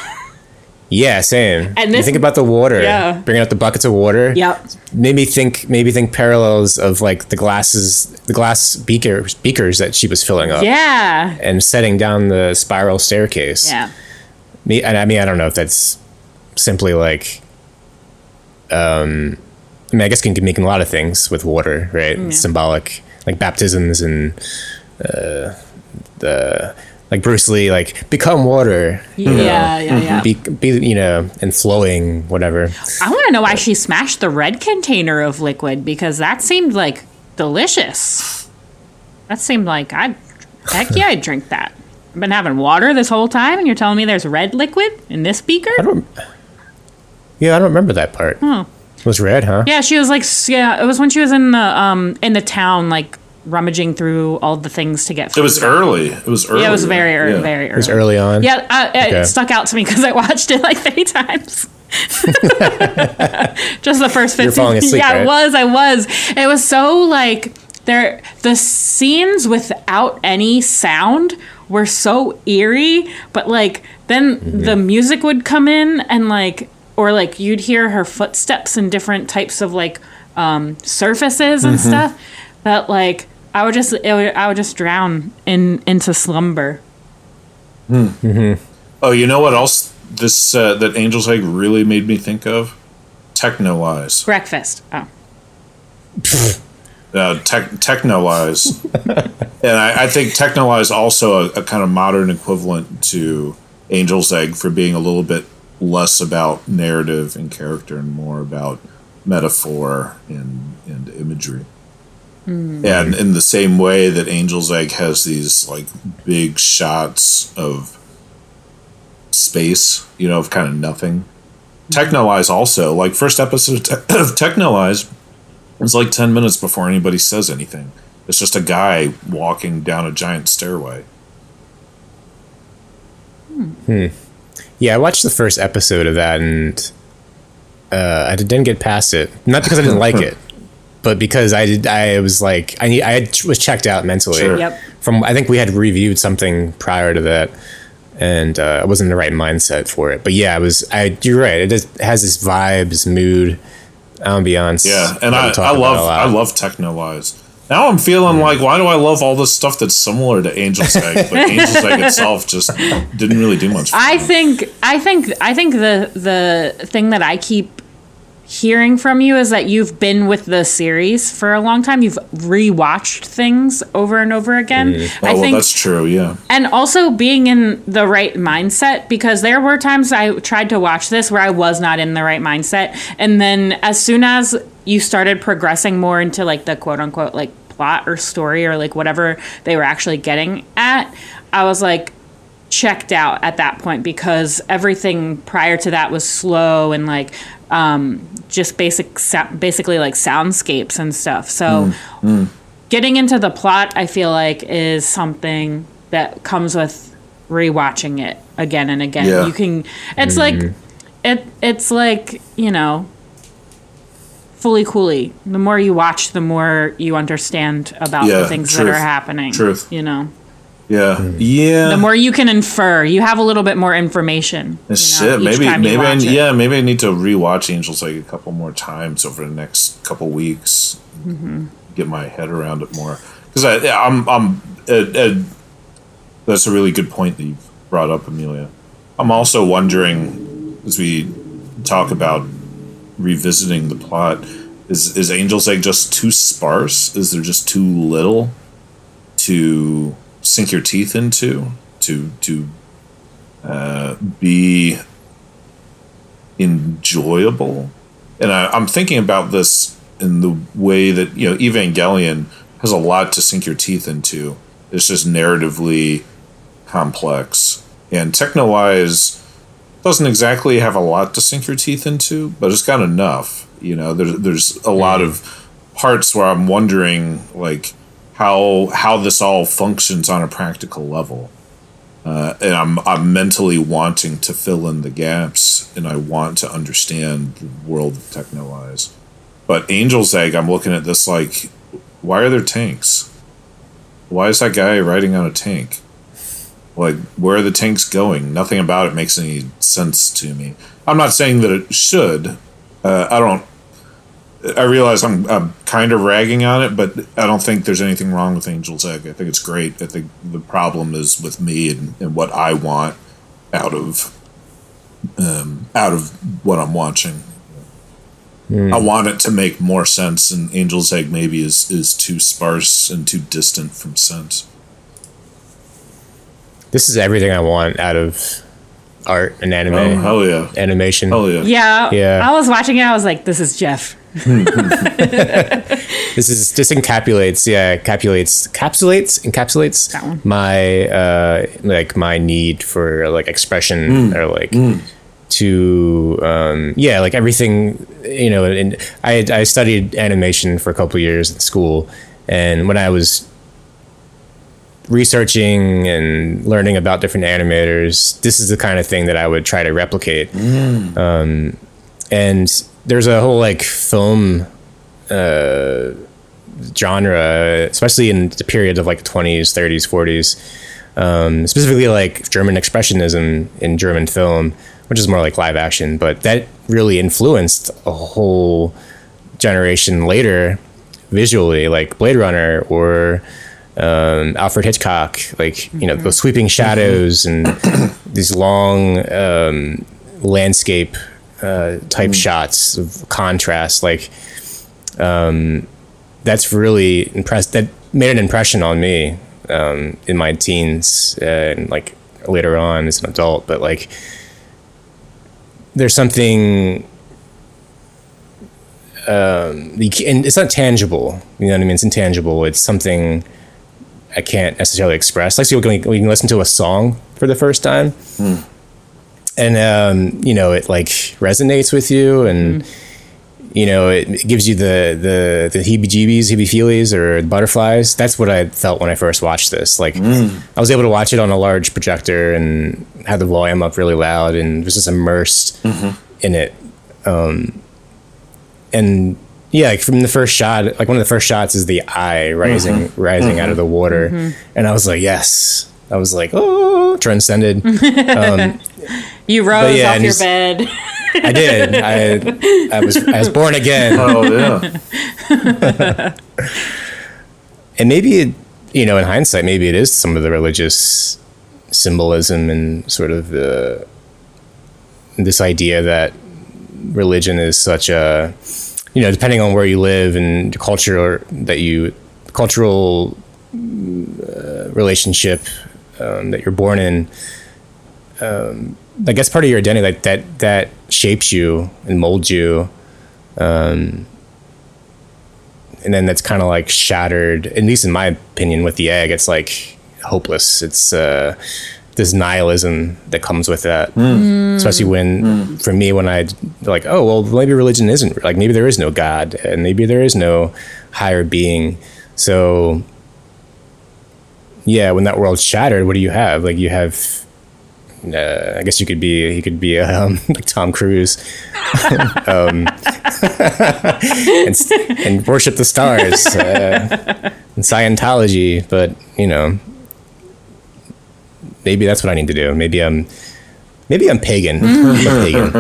D: Yeah, same.
C: And
D: you think about the water,
C: Yeah.
D: bringing out the buckets of water.
C: yep.
D: Maybe think, maybe think parallels of like the glasses, the glass beakers, beakers that she was filling up,
C: Yeah.
D: and setting down the spiral staircase.
C: Yeah.
D: Me, and I mean, I don't know if that's simply like, um, I mean, I guess you can make a lot of things with water, right? It's symbolic, like baptisms and uh, the like Bruce Lee, like become water,
C: Yeah. Yeah. Yeah.
D: be, be you know, and flowing, whatever.
C: I want to know why she smashed the red container of liquid because that seemed like delicious. That seemed like I'd, heck yeah, I'd drink that. I've been having water this whole time, and you're telling me there's red liquid in this beaker?
D: I don't. Yeah, I don't remember that part. Oh. It was red, huh?
C: Yeah, she was like, yeah, it was when she was in the um in the town, like rummaging through all the things to get.
E: It was early. It was early.
C: Yeah, it was very early,
E: Yeah.
C: very early.
D: It was early on.
C: Yeah, uh, it
D: Okay.
C: stuck out to me because I watched it like three times. Just the first 15
D: You're falling asleep,
C: Yeah,
D: right?
C: it was. I was. It was so like there the scenes without any sound were so eerie, but like then
D: Mm-hmm.
C: the music would come in and like or like you'd hear her footsteps in different types of like um surfaces and
D: Mm-hmm.
C: stuff that like I would just it would, I would just drown in into slumber.
E: Oh, you know what else this uh, that Angel's Egg really made me think of? Techno Eyes.
C: Breakfast. Oh.
E: uh, tech, Texhnolyze. and I, I think Texhnolyze also a, a kind of modern equivalent to Angel's Egg for being a little bit less about narrative and character and more about metaphor and, and imagery. And in the same way that Angel's Egg has these like big shots of space, you know, of kind of nothing. Texhnolyze also, like first episode of Technolize, it's like 10 minutes before anybody says anything. It's just a guy walking down a giant stairway. Hmm.
D: Yeah, I watched the first episode of that and uh, I didn't get past it. Not because I didn't like it, but because I did. I was like, I need, I had, was checked out mentally.
E: Sure.
C: Yep.
D: From I think we had reviewed something prior to that, and uh, I wasn't in the right mindset for it. But yeah, I was. I you're right. It, just, has this vibe, this mood, ambiance.
E: Yeah, and I, I love. I love Texhnolyze. Now I'm feeling like why do I love all this stuff that's similar to Angel's Egg, but Angel's Egg itself just didn't really do much. for
C: I
E: me.
C: think I think I think the the thing that I keep hearing from you is that you've been with the series for a long time. You've rewatched things over and over again. Mm.
E: Oh,
C: I
E: well,
C: think
E: that's true. Yeah,
C: and also being in the right mindset because there were times I tried to watch this where I was not in the right mindset and then as soon as you started progressing more into like the quote unquote like plot or story or like whatever they were actually getting at I was like checked out at that point because everything prior to that was slow and like um, just basic sa- basically like soundscapes and stuff. So mm, mm. getting into the plot i feel like is something that comes with rewatching it again and again.
E: Yeah.
C: you can it's mm-hmm. like it it's like you know Fooly Cooly the more you watch the more you understand about
E: Yeah,
C: the things that are happening
E: Truth.
C: you know
E: yeah, yeah.
C: the more you can infer you have a little bit more information you know,
E: Shit,
C: each
E: maybe
C: time you
E: maybe I,
C: it.
E: yeah, maybe I need to rewatch Angels like a couple more times over the next couple weeks.
C: Mm-hmm.
E: Get my head around it more because I yeah, I'm I'm uh, uh, that's a really good point that you brought up, Amelia. I'm also wondering as we talk about revisiting the plot is is Angel's Egg just too sparse? Is there just too little to sink your teeth into to to uh, be enjoyable. And I, I'm thinking about this in the way that you know Evangelion has a lot to sink your teeth into. It's just narratively complex, and Texhnolyze doesn't exactly have a lot to sink your teeth into, but it's got enough. You know, there's there's a lot of parts where I'm wondering like how how this all functions on a practical level uh, and I'm I'm mentally wanting to fill in the gaps, and I want to understand the world of Texhnolyze. But Angel's Egg, I'm looking at this like, why are there tanks? Why is that guy riding on a tank? Like, where are the tanks going? Nothing about it makes any sense to me. I'm not saying that it should. Uh, I don't. I realize I'm, I'm kind of ragging on it, but I don't think there's anything wrong with Angel's Egg. I think it's great. I think the problem is with me and, and what I want out of um, out of what I'm watching. I want it to make more sense, and Angel's Egg maybe is is too sparse and too distant from sense.
D: This is everything I want out of art and anime,
E: Oh hell yeah,
D: animation.
E: hell yeah!
C: yeah
D: Yeah.
C: i was watching it i was like this is jeff
D: This is this encapsulates, yeah, encapsulates, encapsulates, encapsulates my uh like my need for like expression or like to um yeah like everything you know and I I studied animation for a couple years at school and when I was researching and learning about different animators this is the kind of thing that I would try to replicate. Um and there's a whole like film uh, genre, especially in the period of like 20s, 30s, 40s, um, specifically like German expressionism in German film, which is more like live action, but that really influenced a whole generation later visually, like Blade Runner or um, Alfred Hitchcock, like you know those sweeping shadows and these long um, landscape uh, type shots of contrast, like um, that's really impressed. That made an impression on me um, in my teens uh, and like later on as an adult. But like, there's something um, and it's not tangible. You know what I mean? It's intangible. It's something I can't necessarily express. Like, so we can, we can listen to a song for the first time, and um, you know, it like resonates with you, and mm-hmm. you know, it, it gives you the the the heebie-jeebies, heebie-feelies, or butterflies. That's what I felt when I first watched this. Like, mm. I was able to watch it on a large projector and had the volume up really loud, and was just immersed mm-hmm. in it. Um, and yeah, like from the first shot, like one of the first shots is the eye rising, mm-hmm. rising out of the water, and I was like, yes, I was like, oh, transcended.
C: Um, You rose
D: yeah,
C: off your
D: he's-
C: bed.
D: I did. I, I was, I was born again,
E: Oh yeah.
D: and maybe it, you know, in hindsight, maybe it is some of the religious symbolism and sort of the this idea that religion is such a you know depending on where you live and the culture that you cultural uh, relationship um, that you're born in um, I guess part of your identity like that that shapes you and molds you um, and then that's kind of like shattered at least in my opinion with the egg it's like hopeless. It's uh, this nihilism that comes with that. Especially when for me when i like oh well maybe religion isn't like maybe there is no god and maybe there is no higher being. So yeah when that world's shattered what do you have? Like you have uh, I guess you could be he could be um, like Tom Cruise um, and, and worship the stars uh, and Scientology, but you know maybe that's what I need to do. Maybe I'm maybe I'm pagan. I'm pagan.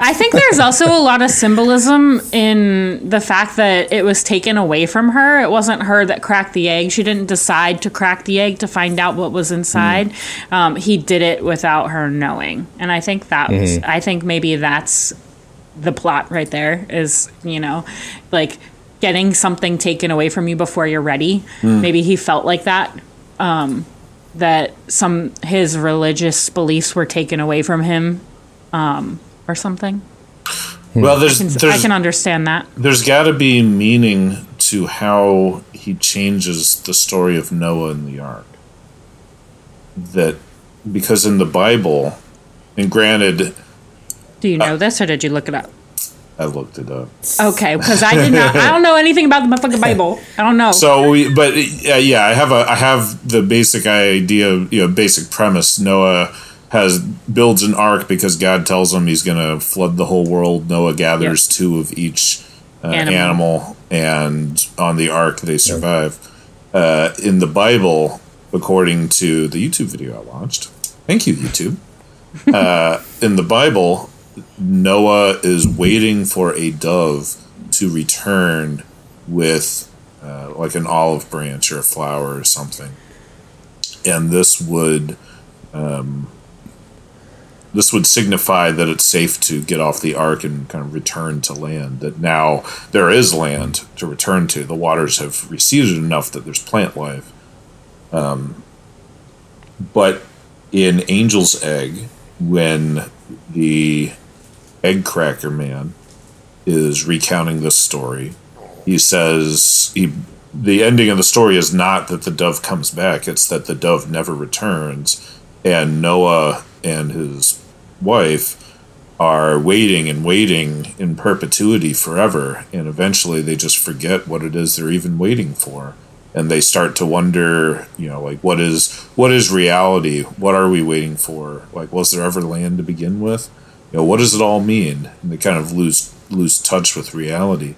C: I think there's also a lot of symbolism in the fact that it was taken away from her. It wasn't her that cracked the egg. She didn't decide to crack the egg to find out what was inside. Um, he did it without her knowing, and I think that was. I think maybe that's the plot right there. Is you know, like getting something taken away from you before you're ready. Maybe he felt like that. Um, that some his religious beliefs were taken away from him um, or something.
E: Well, there's
C: I
E: there's
C: can understand that.
E: there's got to be meaning to how he changes the story of Noah and the ark. That because in the Bible, and granted,
C: Do you know this or did you look it up?
E: I looked it up.
C: Okay, because I did not. I don't know anything about the motherfucking Bible. I don't know.
E: So we, but uh, yeah, I have a, I have the basic idea, you know, basic premise. Noah has builds an ark because God tells him he's going to flood the whole world. Noah gathers two of each uh,
C: Animal.
E: animal. and on the ark they survive. Uh, in the Bible, according to the YouTube video I watched, thank you YouTube. uh, in the Bible, Noah is waiting for a dove to return with uh, like an olive branch or a flower or something, and this would um, this would signify that it's safe to get off the ark and kind of return to land. That now there is land to return to. The waters have receded enough that there's plant life. Um, but in Angel's Egg, when the egg cracker man is recounting this story, he says he the ending of the story is not that the dove comes back, it's that the dove never returns. And Noah and his wife are waiting and waiting in perpetuity forever. And eventually they just forget what it is they're even waiting for. And they start to wonder, you know, like what is what is reality? What are we waiting for? Like was there ever land to begin with? You know, what does it all mean? And they kind of lose lose touch with reality.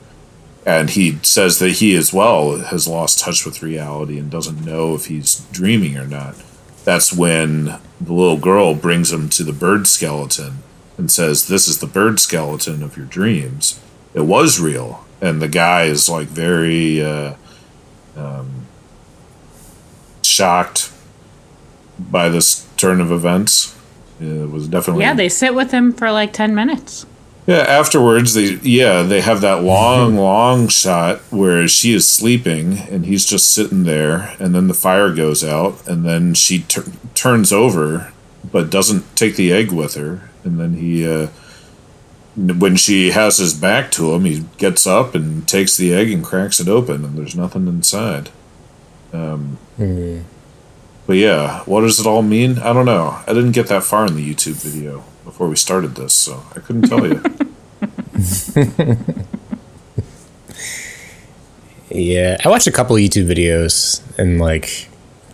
E: And he says that he as well has lost touch with reality and doesn't know if he's dreaming or not. That's when the little girl brings him to the bird skeleton and says, This is the bird skeleton of your dreams. It was real. And the guy is like very uh, um, shocked by this turn of events. It was definitely
C: Yeah, they sit with him for like 10 minutes.
E: yeah, afterwards they yeah, they have that long, long shot where she is sleeping and he's just sitting there and then the fire goes out and then she tur- turns over but doesn't take the egg with her and then he uh when she has his back to him, he gets up and takes the egg and cracks it open and there's nothing inside. Um But yeah, what does it all mean? I don't know. I didn't get that far in the YouTube video before we started this, so I couldn't tell you.
D: Yeah, I watched a couple YouTube videos and like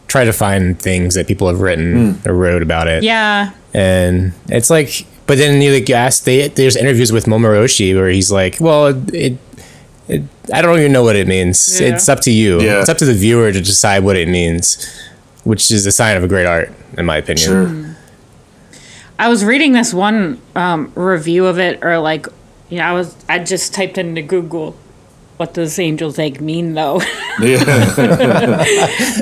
D: try to find things that people have written hmm. or wrote about it.
C: Yeah.
D: and it's like, but then you like you ask, they, there's interviews with Mamoru Oshii where he's like, well, it, it I don't even know what it means.
C: Yeah.
D: It's up to you.
E: Yeah.
D: It's up to the viewer to decide what it means, which is a sign of a great art, in my opinion.
E: Sure.
C: I was reading this one um, review of it, or like, you know, I was I just typed into Google, "What does angel's egg mean?" Though,
E: Yeah.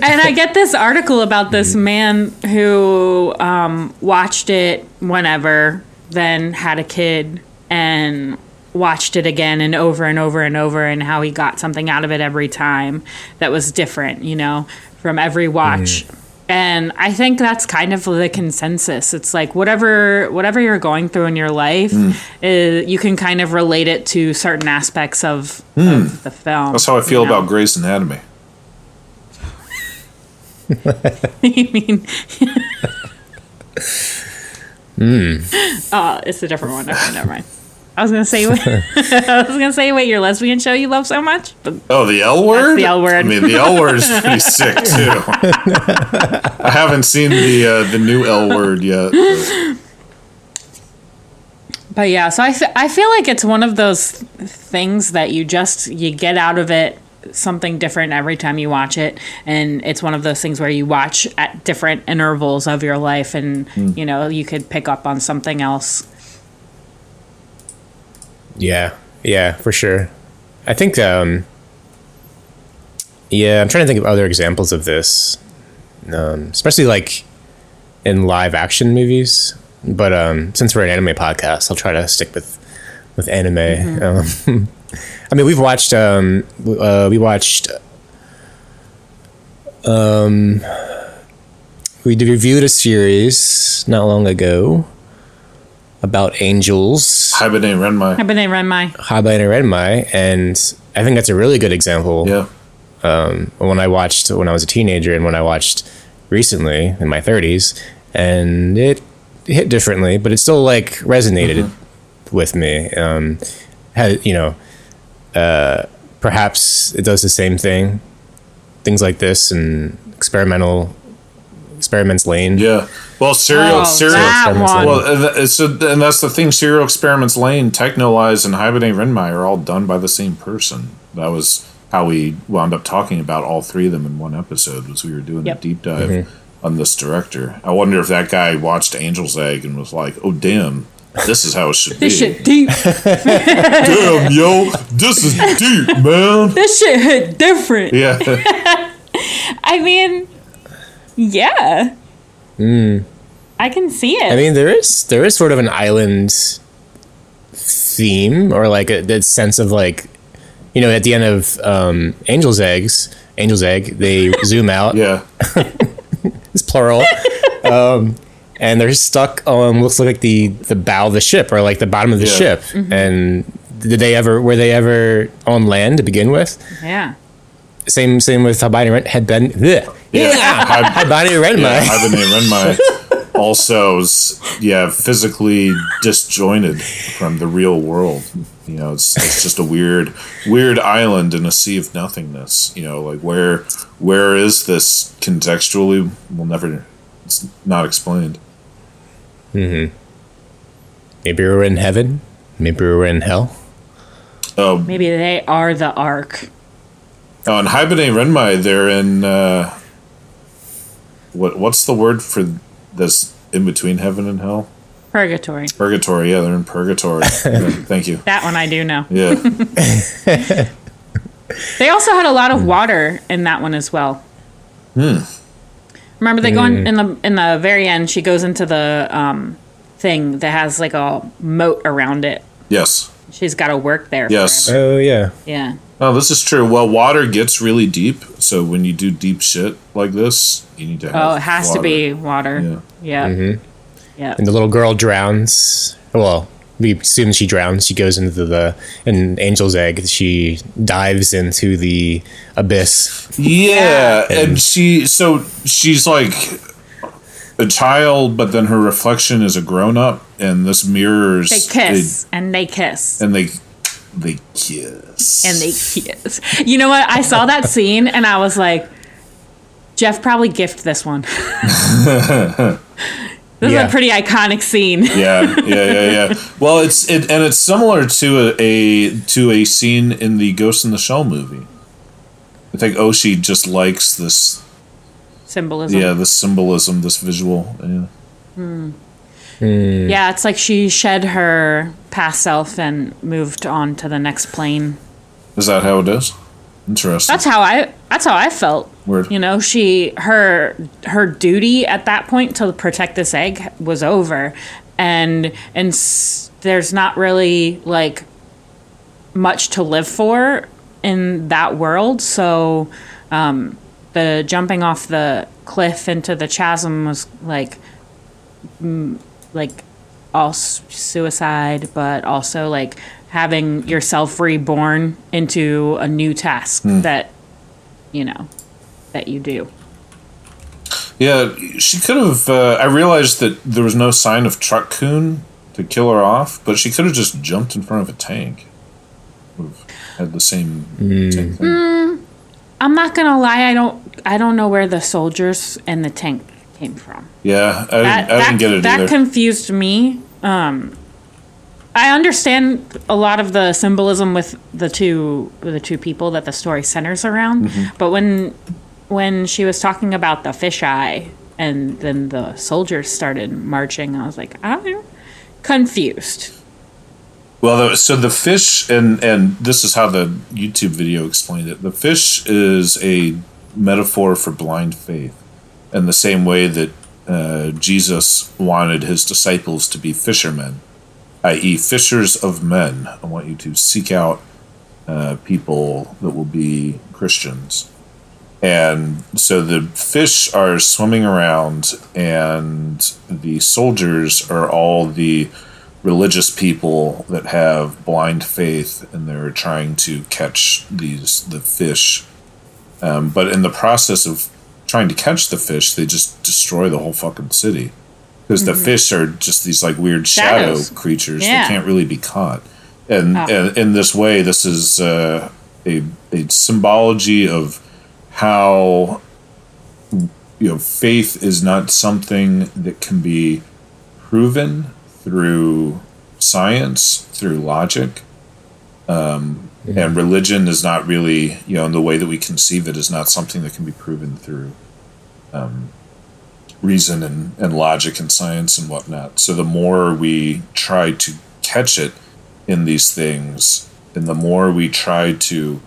C: and I get this article about this man who um, watched it whenever, then had a kid, and watched it again and over and over and over, and how he got something out of it every time that was different, you know, from every watch. Mm-hmm. And I think that's kind of the consensus. It's like whatever whatever you're going through in your life, is, you can kind of relate it to certain aspects of, mm. of the film.
E: That's how I feel
C: you know?
E: about Grey's Anatomy.
C: you mean? Oh, it's a different one. Okay, never mind. I was gonna say, wait, I was gonna say, wait, your lesbian show you love so much, but
E: Oh, the L word?
C: the L word.
E: I mean, the L word is pretty sick, too. I haven't seen the uh, the new L word yet. but-
C: but yeah. So I, I feel like it's one of those things that you just you get out of it something different every time you watch it, and it's one of those things where you watch at different intervals of your life, and you know you could pick up on something else.
D: Yeah, yeah, for sure. I think, um, yeah, I'm trying to think of other examples of this, um, especially like in live action movies. But um, since we're an anime podcast, I'll try to stick with with anime. Um, I mean, we've watched um, uh, we watched um, we reviewed a series not long ago about angels.
E: Haibane Renmei.
C: I've been in Run My
D: Habai and Renmai, and I think that's a really good example.
E: Yeah.
D: When I watched when I was a teenager, and when I watched recently in my 30s, and it hit differently, but it still like resonated with me. Um, had you know, uh, perhaps it does the same thing. Things like this and experimental Experiments Lain.
E: Yeah. Well, serial,
C: Oh,
E: serial.
D: Experiments
C: one.
E: Well, and th- it's a, and that's the thing. Serial Experiments Lain, Texhnolyze, and Haibane Renmei are all done by the same person. That was how we wound up talking about all three of them in one episode. Was we were doing
C: Yep.
E: a deep dive mm-hmm. on this director. I wonder if that guy watched Angel's Egg and was like, "Oh damn, this is how it should
C: this
E: be."
C: shit deep.
E: Damn, yo, this is deep, man.
C: this shit hit different.
E: Yeah,
C: I mean, yeah. I can see it.
D: I mean, there is there is sort of an island theme, or like a that sense of like, you know, at the end of um, Angel's Eggs, Angel's Egg, they zoom out.
E: yeah.
D: It's plural. um, and they're stuck on looks like the the bow of the ship, or like the bottom of the
E: Yeah.
D: ship. And did they ever were they ever on land to begin with?
C: yeah.
D: Same same with how Ren had been. bleh.
E: Yeah.
D: Haibane Renmei.
E: Yeah, Haibane Renmei also yeah physically disjointed from the real world. You know, it's, it's just a weird weird island in a sea of nothingness. You know, like where where is this contextually? We'll never. It's not explained.
D: Yeah, maybe we're in heaven. Maybe we're in hell.
E: Oh,
C: Maybe they are the ark.
E: oh, and Haibane Renmei, they're in. Uh, what what's the word for this in between heaven and hell?
C: Purgatory.
E: Purgatory. Yeah, they're in purgatory. Yeah, thank you.
C: That one I do know.
E: Yeah.
C: They also had a lot of water in that one as well.
E: Hmm.
C: Remember they go in, in the in the very end. She goes into the um, thing that has like a moat around it.
E: Yes.
C: She's got to work there.
E: Yes.
C: forever.
D: Oh yeah.
C: Yeah.
E: Oh, this is true. Well, water gets really deep, so when you do deep shit like this, you need to have.
C: Oh, it has to be water.
E: Yeah.
C: Yeah. Mm-hmm. Yeah.
D: And the little girl drowns. Well, we assume she drowns. She goes into the in Angel's egg. She dives into the abyss.
E: Yeah, and she so she's like a child, but then her reflection is a grown up, and this mirrors.
C: They kiss and they kiss
E: and they they kiss.
C: and they kiss. You know what? I saw that scene and I was like, Jeff probably gift this one. this is a pretty iconic scene.
E: yeah, yeah, yeah, yeah. Well, it's it, and it's similar to a, a to a scene in the Ghost in the Shell movie. I think Oshii just likes this,
C: Symbolism.
E: yeah, this symbolism, this visual. Yeah. Hmm. Hmm.
C: Yeah, it's like she shed her past self and moved on to the next plane.
E: Is that how it is? Interesting.
C: That's how I that's how I felt.
E: Weird.
C: You know, she her her duty at that point to protect this egg was over. And and s- there's not really like much to live for in that world, so um the jumping off the cliff into the chasm was like mm, like all suicide but also like having yourself reborn into a new task hmm. that you know that you do
E: Yeah, she could have. Uh, I realized that there was no sign of Truck-kun to kill her off, but she could have just jumped in front of a tank. Would have had the same, hmm. same thing. Hmm.
C: i'm not gonna lie i don't i don't know where the soldiers and the tank came from
E: Yeah, I,
C: that,
E: didn't, I didn't get it
C: that
E: either.
C: confused me um i understand a lot of the symbolism with the two the two people that the story centers around
E: Mm-hmm.
C: but when when she was talking about the fisheye and then the soldiers started marching i was like i'm confused
E: well, so the fish, and and this is how the YouTube video explained it. The fish is a metaphor for blind faith, in the same way that uh, Jesus wanted his disciples to be fishermen, i.e., fishers of men. I want you to seek out uh, people that will be Christians. And so the fish are swimming around, and the soldiers are all the religious people that have blind faith, and they're trying to catch these the fish. Um, but in the process of trying to catch the fish, they just destroy the whole fucking city because the fish are just these like weird shadow
C: Shadows.
E: creatures
C: Yeah.
E: that can't really be caught. And,
C: Oh.
E: and in this way, this is uh, a a symbology of how you know faith is not something that can be proven through science through logic um, and religion is not really you know in the way that we conceive it is not something that can be proven through um, reason and, and logic and science and whatnot. So the more we try to catch it in these things and the more we try to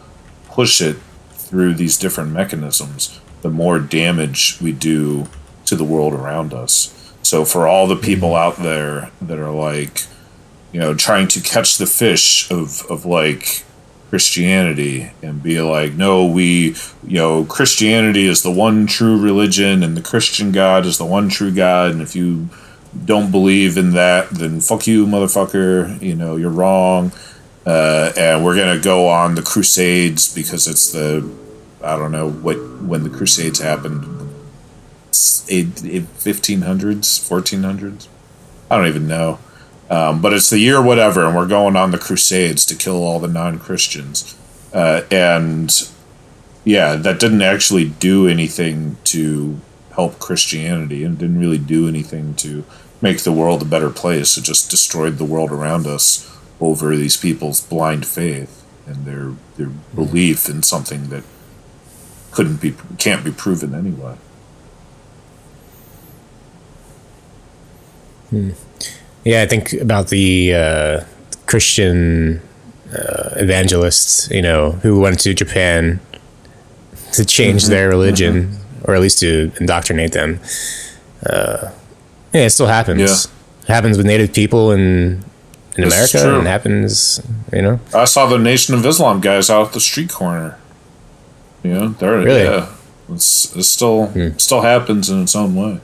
E: push it through these different mechanisms, the more damage we do to the world around us. So for all the people out there that are like, you know, trying to catch the fish of of like Christianity and be like, no, we, you know, Christianity is the one true religion and the Christian God is the one true God. And if you don't believe in that, then fuck you, motherfucker. You know, you're wrong. Uh, and we're gonna go on the Crusades because it's the I don't know what when the Crusades happened, hundreds, fourteen hundreds. I don't even know, um, but it's the year whatever, and we're going on the Crusades to kill all the non Christians, uh, and yeah, that didn't actually do anything to help Christianity, and didn't really do anything to make the world a better place. It just destroyed the world around us over these people's blind faith and their their belief in something that couldn't be can't be proven anyway.
D: Yeah, I think about the uh, Christian uh, evangelists, you know, who went to Japan to change
E: Mm-hmm.
D: their religion, or at least to indoctrinate them. Uh, yeah, it still happens.
E: Yeah.
D: It happens with Native people in in
E: This
D: America,
E: true.
D: and it happens, you know.
E: I saw the Nation of Islam guys out at the street corner. You know, they're
D: Really?
E: yeah. It's, it still still happens in its own way.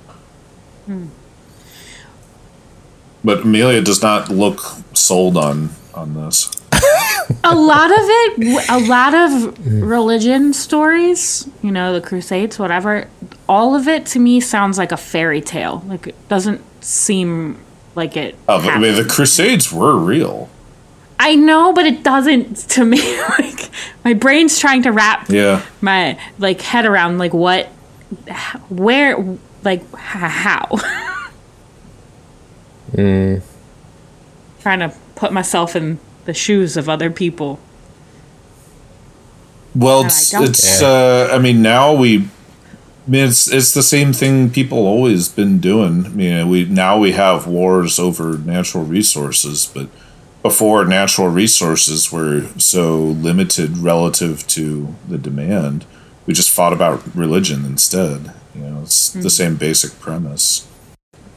E: But Amelia does not look sold on on this.
C: a lot of it a lot of religion stories you know the crusades whatever all of it to me sounds like a fairy tale like it doesn't seem like it
E: Oh, but, I mean, the. Crusades were real.
C: i know but it doesn't to me like my brain's trying to wrap
E: Yeah.
C: my like head around like what where like h- how trying to put myself in the shoes of other people
E: Well, it's, it's uh, I mean, now we. I mean, it's it's the same thing people always been doing. I mean, we now we have wars over natural resources, but before natural resources were so limited relative to the demand, we just fought about religion instead. You know, it's the same basic premise.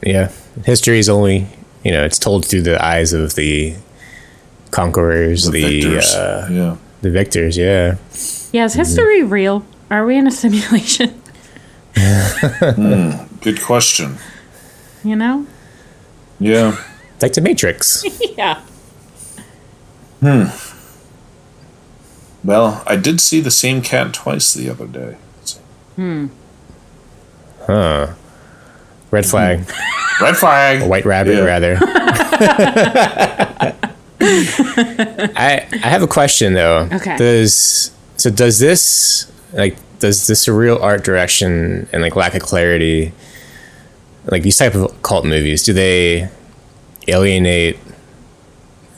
D: Yeah, history is only you know it's told through the eyes of the conquerors,
E: The,
D: the
E: victors.
D: uh,
E: yeah.
D: the victors. Yeah,
C: yeah is history real are we in a simulation
E: Good question.
C: you know
E: Yeah.
D: like the Matrix.
C: yeah Hmm.
E: Well, I did see the same cat twice the other day. Hmm.
D: Huh. Red mm-hmm. flag.
E: Red flag.
D: A white rabbit,
E: Yeah.
D: rather. I I have a question though.
C: Okay.
D: Does so does this like does the surreal art direction and like lack of clarity, like these type of cult movies, do they alienate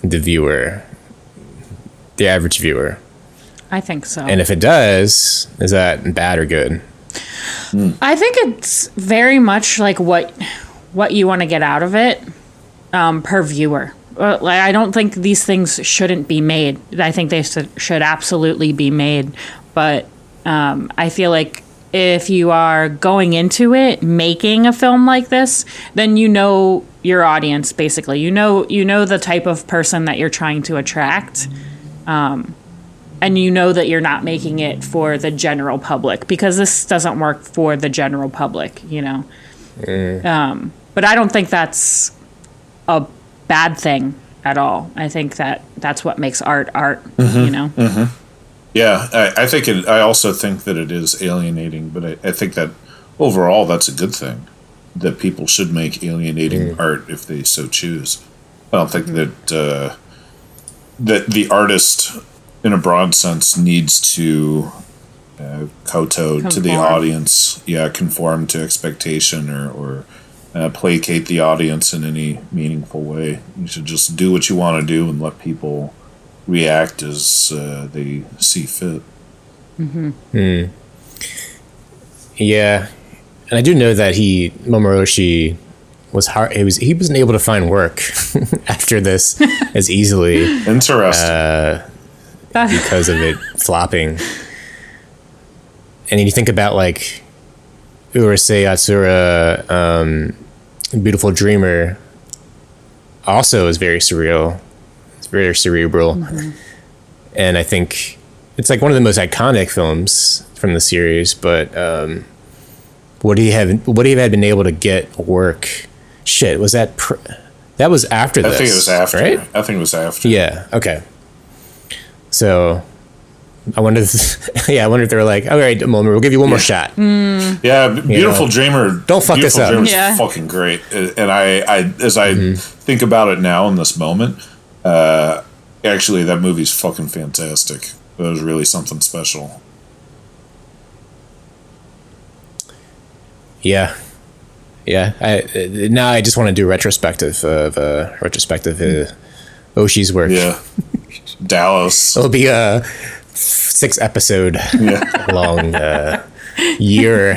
D: the viewer, the average viewer?
C: i think so
D: And if it does, is that bad or good?
C: I think it's very much like what what you want to get out of it um, per viewer. I don't think these things shouldn't be made. I think they should, absolutely be made, but um, I feel like if you are going into it making a film like this, then you know your audience basically. You know you know the type of person that you're trying to attract and you know that you're not making it for the general public because this doesn't work for the general public, you know. Um, but I don't think that's a bad thing at all. I think that that's what makes art art, you know.
E: Yeah, I, I think it. I also think that it is alienating, but I, I think that overall that's a good thing. That people should make alienating art if they so choose. I don't think that uh, that the artist, in a broad sense, needs to uh, kowtow to the audience. Yeah, conform to expectation or or uh, placate the audience in any meaningful way. You should just do what you want to do and let people react as uh, they see fit.
D: mm-hmm Yeah, and I do know that he Mamoru Oshii was hard. He was he wasn't able to find work after this as easily
E: Interesting.
D: because of it flopping. And then you think about like Urusei Yatsura, um, Beautiful Dreamer, also is very surreal. It's very cerebral, and I think it's like one of the most iconic films from the series. But um, would he have would he have been able to get work? Shit, was that pr- that was after
E: I
D: this?
E: I think it was after.
D: right?
E: I think it was after.
D: Yeah. Okay. So, I wonder. If, yeah, I wonder if they were like, "All right, moment, we'll give you one more shot."
E: Yeah, B- Beautiful
D: know,
E: Dreamer.
D: don't fuck this
E: Beautiful
D: up.
E: Dreamer's
C: Yeah.
E: fucking great. And I, I as I
D: Mm-hmm.
E: think about it now in this moment, uh, actually, that movie's fucking fantastic. It was really something special.
D: Yeah. yeah. I, uh, now I just want to do retrospective of uh, retrospective uh, Oshii's work.
E: Yeah. Dallos.
D: It'll be a six episode
E: Yeah.
D: long uh, year,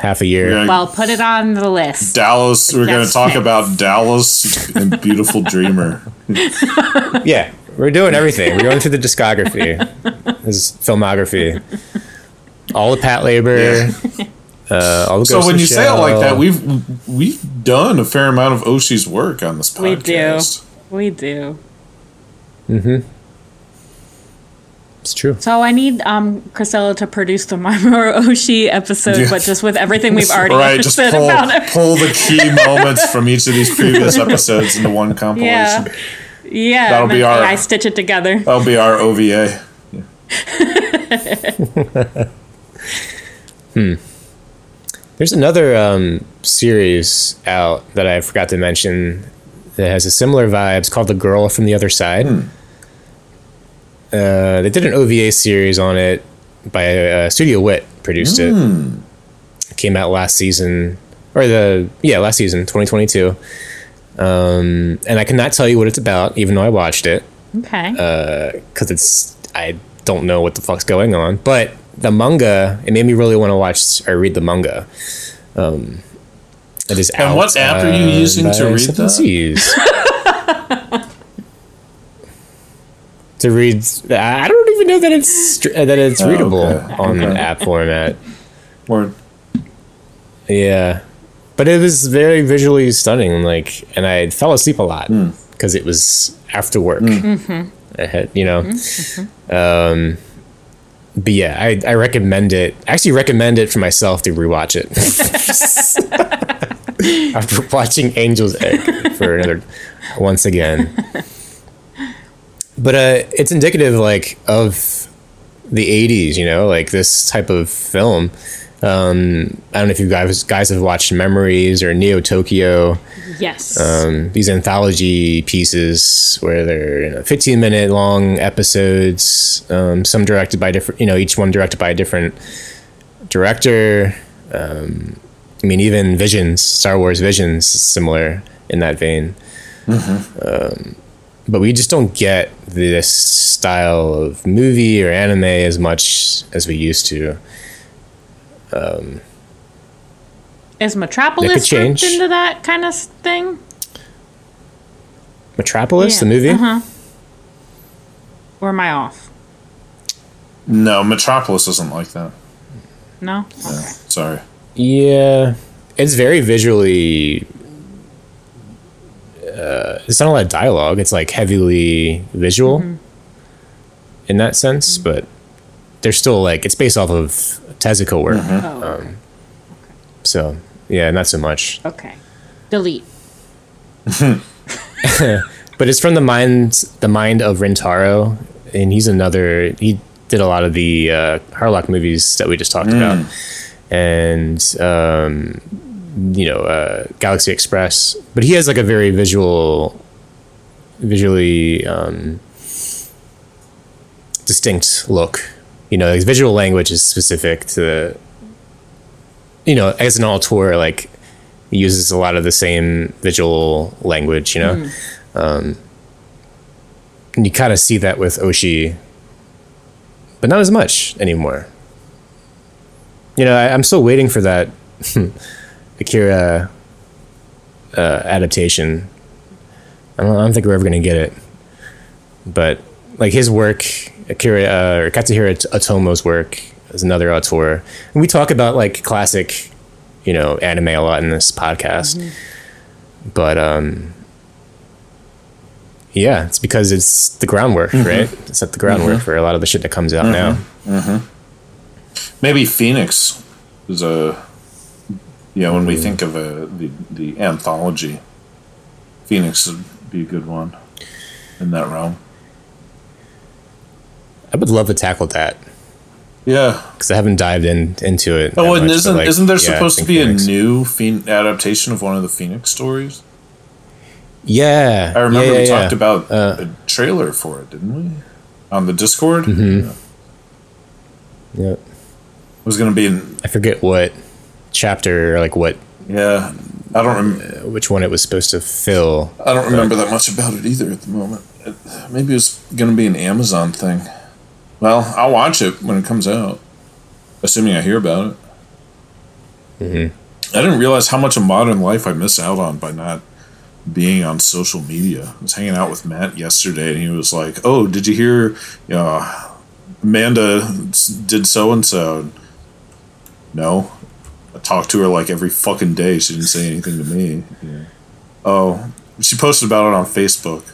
D: half a year.
E: Yeah.
C: Well, put it on the list.
E: Dallos. We're going to talk about Dallos and Beautiful Dreamer.
D: Yeah, we're doing everything. We're going through the discography, his filmography, all the Patlabor, uh, all the.
E: So when
D: in
E: you say it like that, we've we've done a fair amount of Oshii's work on this podcast.
C: We do. We do.
D: It's true.
C: So I need um Chrisella to produce the Mamoru Oshii episode,
E: Yeah.
C: but just with everything we've already
E: right, just pull,
C: about it.
E: pull the key moments from each of these previous episodes into one compilation.
C: Yeah. Yeah,
E: That'll be our-
C: I stitch it together.
E: That'll be our OVA. Hmm.
D: There's another um, series out that I forgot to mention that has a similar vibe. It's called The Girl from the Other Side.
E: Hmm.
D: Uh, they did an OVA series on it by uh, Studio Wit produced
E: Hmm.
D: it. Came out last season, or the yeah last season, 2022. Um, and I cannot tell you what it's about, even though I watched it,
C: Okay.
D: because it's I don't know what the fuck's going on. But the manga, it made me really want to watch or read the manga. Um, it is
E: And
D: out.
E: what app are you using to read
D: Seven
E: that?
D: To read, I don't even know that it's that it's
E: Oh,
D: readable
E: okay.
D: on
E: Okay.
D: app format.
E: Word.
D: Yeah, but it was very visually stunning. Like, and I fell asleep a lot
E: Hmm.
D: because it was after work. I had, you know.
E: Mm-hmm.
D: Um, but yeah, I, I recommend it. I actually recommend it for myself to rewatch it after watching Angel's Egg for another once again. But uh, it's indicative, like, of the '80s. You know, like this type of film. Um, I don't know if you guys guys have watched Memories or Neo Tokyo
C: yes.
D: um, these anthology pieces where they're you know, 15 minute long episodes um, some directed by different you know each one directed by a different director um, i mean even visions star wars visions is similar in that vein um, but we just don't get this style of movie or anime as much as we used to
C: Is Metropolis
D: could change.
C: grouped into that kind of thing?
D: metropolis the movie
C: Uh-huh. Or am I off?
E: No, Metropolis isn't like that.
C: No? Okay.
E: Sorry.
D: Yeah, it's very visually. Uh, it's not a lot of dialogue. It's like heavily visual mm-hmm. in that sense, mm-hmm. but there's still like it's based off of Tezuka work. Mm-hmm.
C: Oh, um, okay.
D: So yeah, not so much.
C: okay. Delete.
D: But it's from the mind the mind of Rintaro, and he's another. He did a lot of the uh, Harlock movies that we just talked mm. about, and um, you know uh, Galaxy Express. But he has like a very visual, visually um, distinct look. You know, his visual language is specific to. You know, as an auteur, like he uses a lot of the same visual language. You know and you kind of see that with Oshii, but not as much anymore. You know, I, I'm still waiting for that Akira uh, adaptation. I don't, I don't think we're ever going to get it, but like his work, Akira uh, or Katsuhiro Otomo's work is another auteur, and we talk about like classic, you know, anime a lot in this podcast, but um yeah, it's because it's the groundwork, right? It's set the groundwork for a lot of the shit that comes out now.
E: Maybe Phoenix is a. Yeah, when we think of a the the anthology, Phoenix would be a good one in that realm.
D: I would love to tackle that
E: Yeah.
D: because I haven't dived in into it.
E: Oh, and
D: much,
E: isn't
D: like,
E: isn't there
D: yeah,
E: supposed to be
D: Phoenix.
E: a new Phoen- adaptation of one of the Phoenix stories?
D: Yeah,
E: I remember
D: yeah,
E: we
D: yeah,
E: talked about
D: Uh,
E: a trailer for it, didn't we? On the Discord.
D: Mm-hmm.
E: Yeah.
D: Yeah.
E: It was going to be in
D: I forget what chapter, or like what
E: Yeah, I don't. Rem-
D: which one it was supposed to fill.
E: I don't remember that much about it either at the moment. It, maybe it's going to be an Amazon thing. Well, I'll watch it when it comes out, assuming I hear about it.
D: Mm-hmm.
E: I didn't realize how much of modern life I miss out on by not being on social media. I was hanging out with Matt yesterday, and he was like, "Oh, did you hear? You know, Amanda did so and so." No, I talked to her like every fucking day. She didn't say anything to me. Yeah. Oh, she posted about it on Facebook.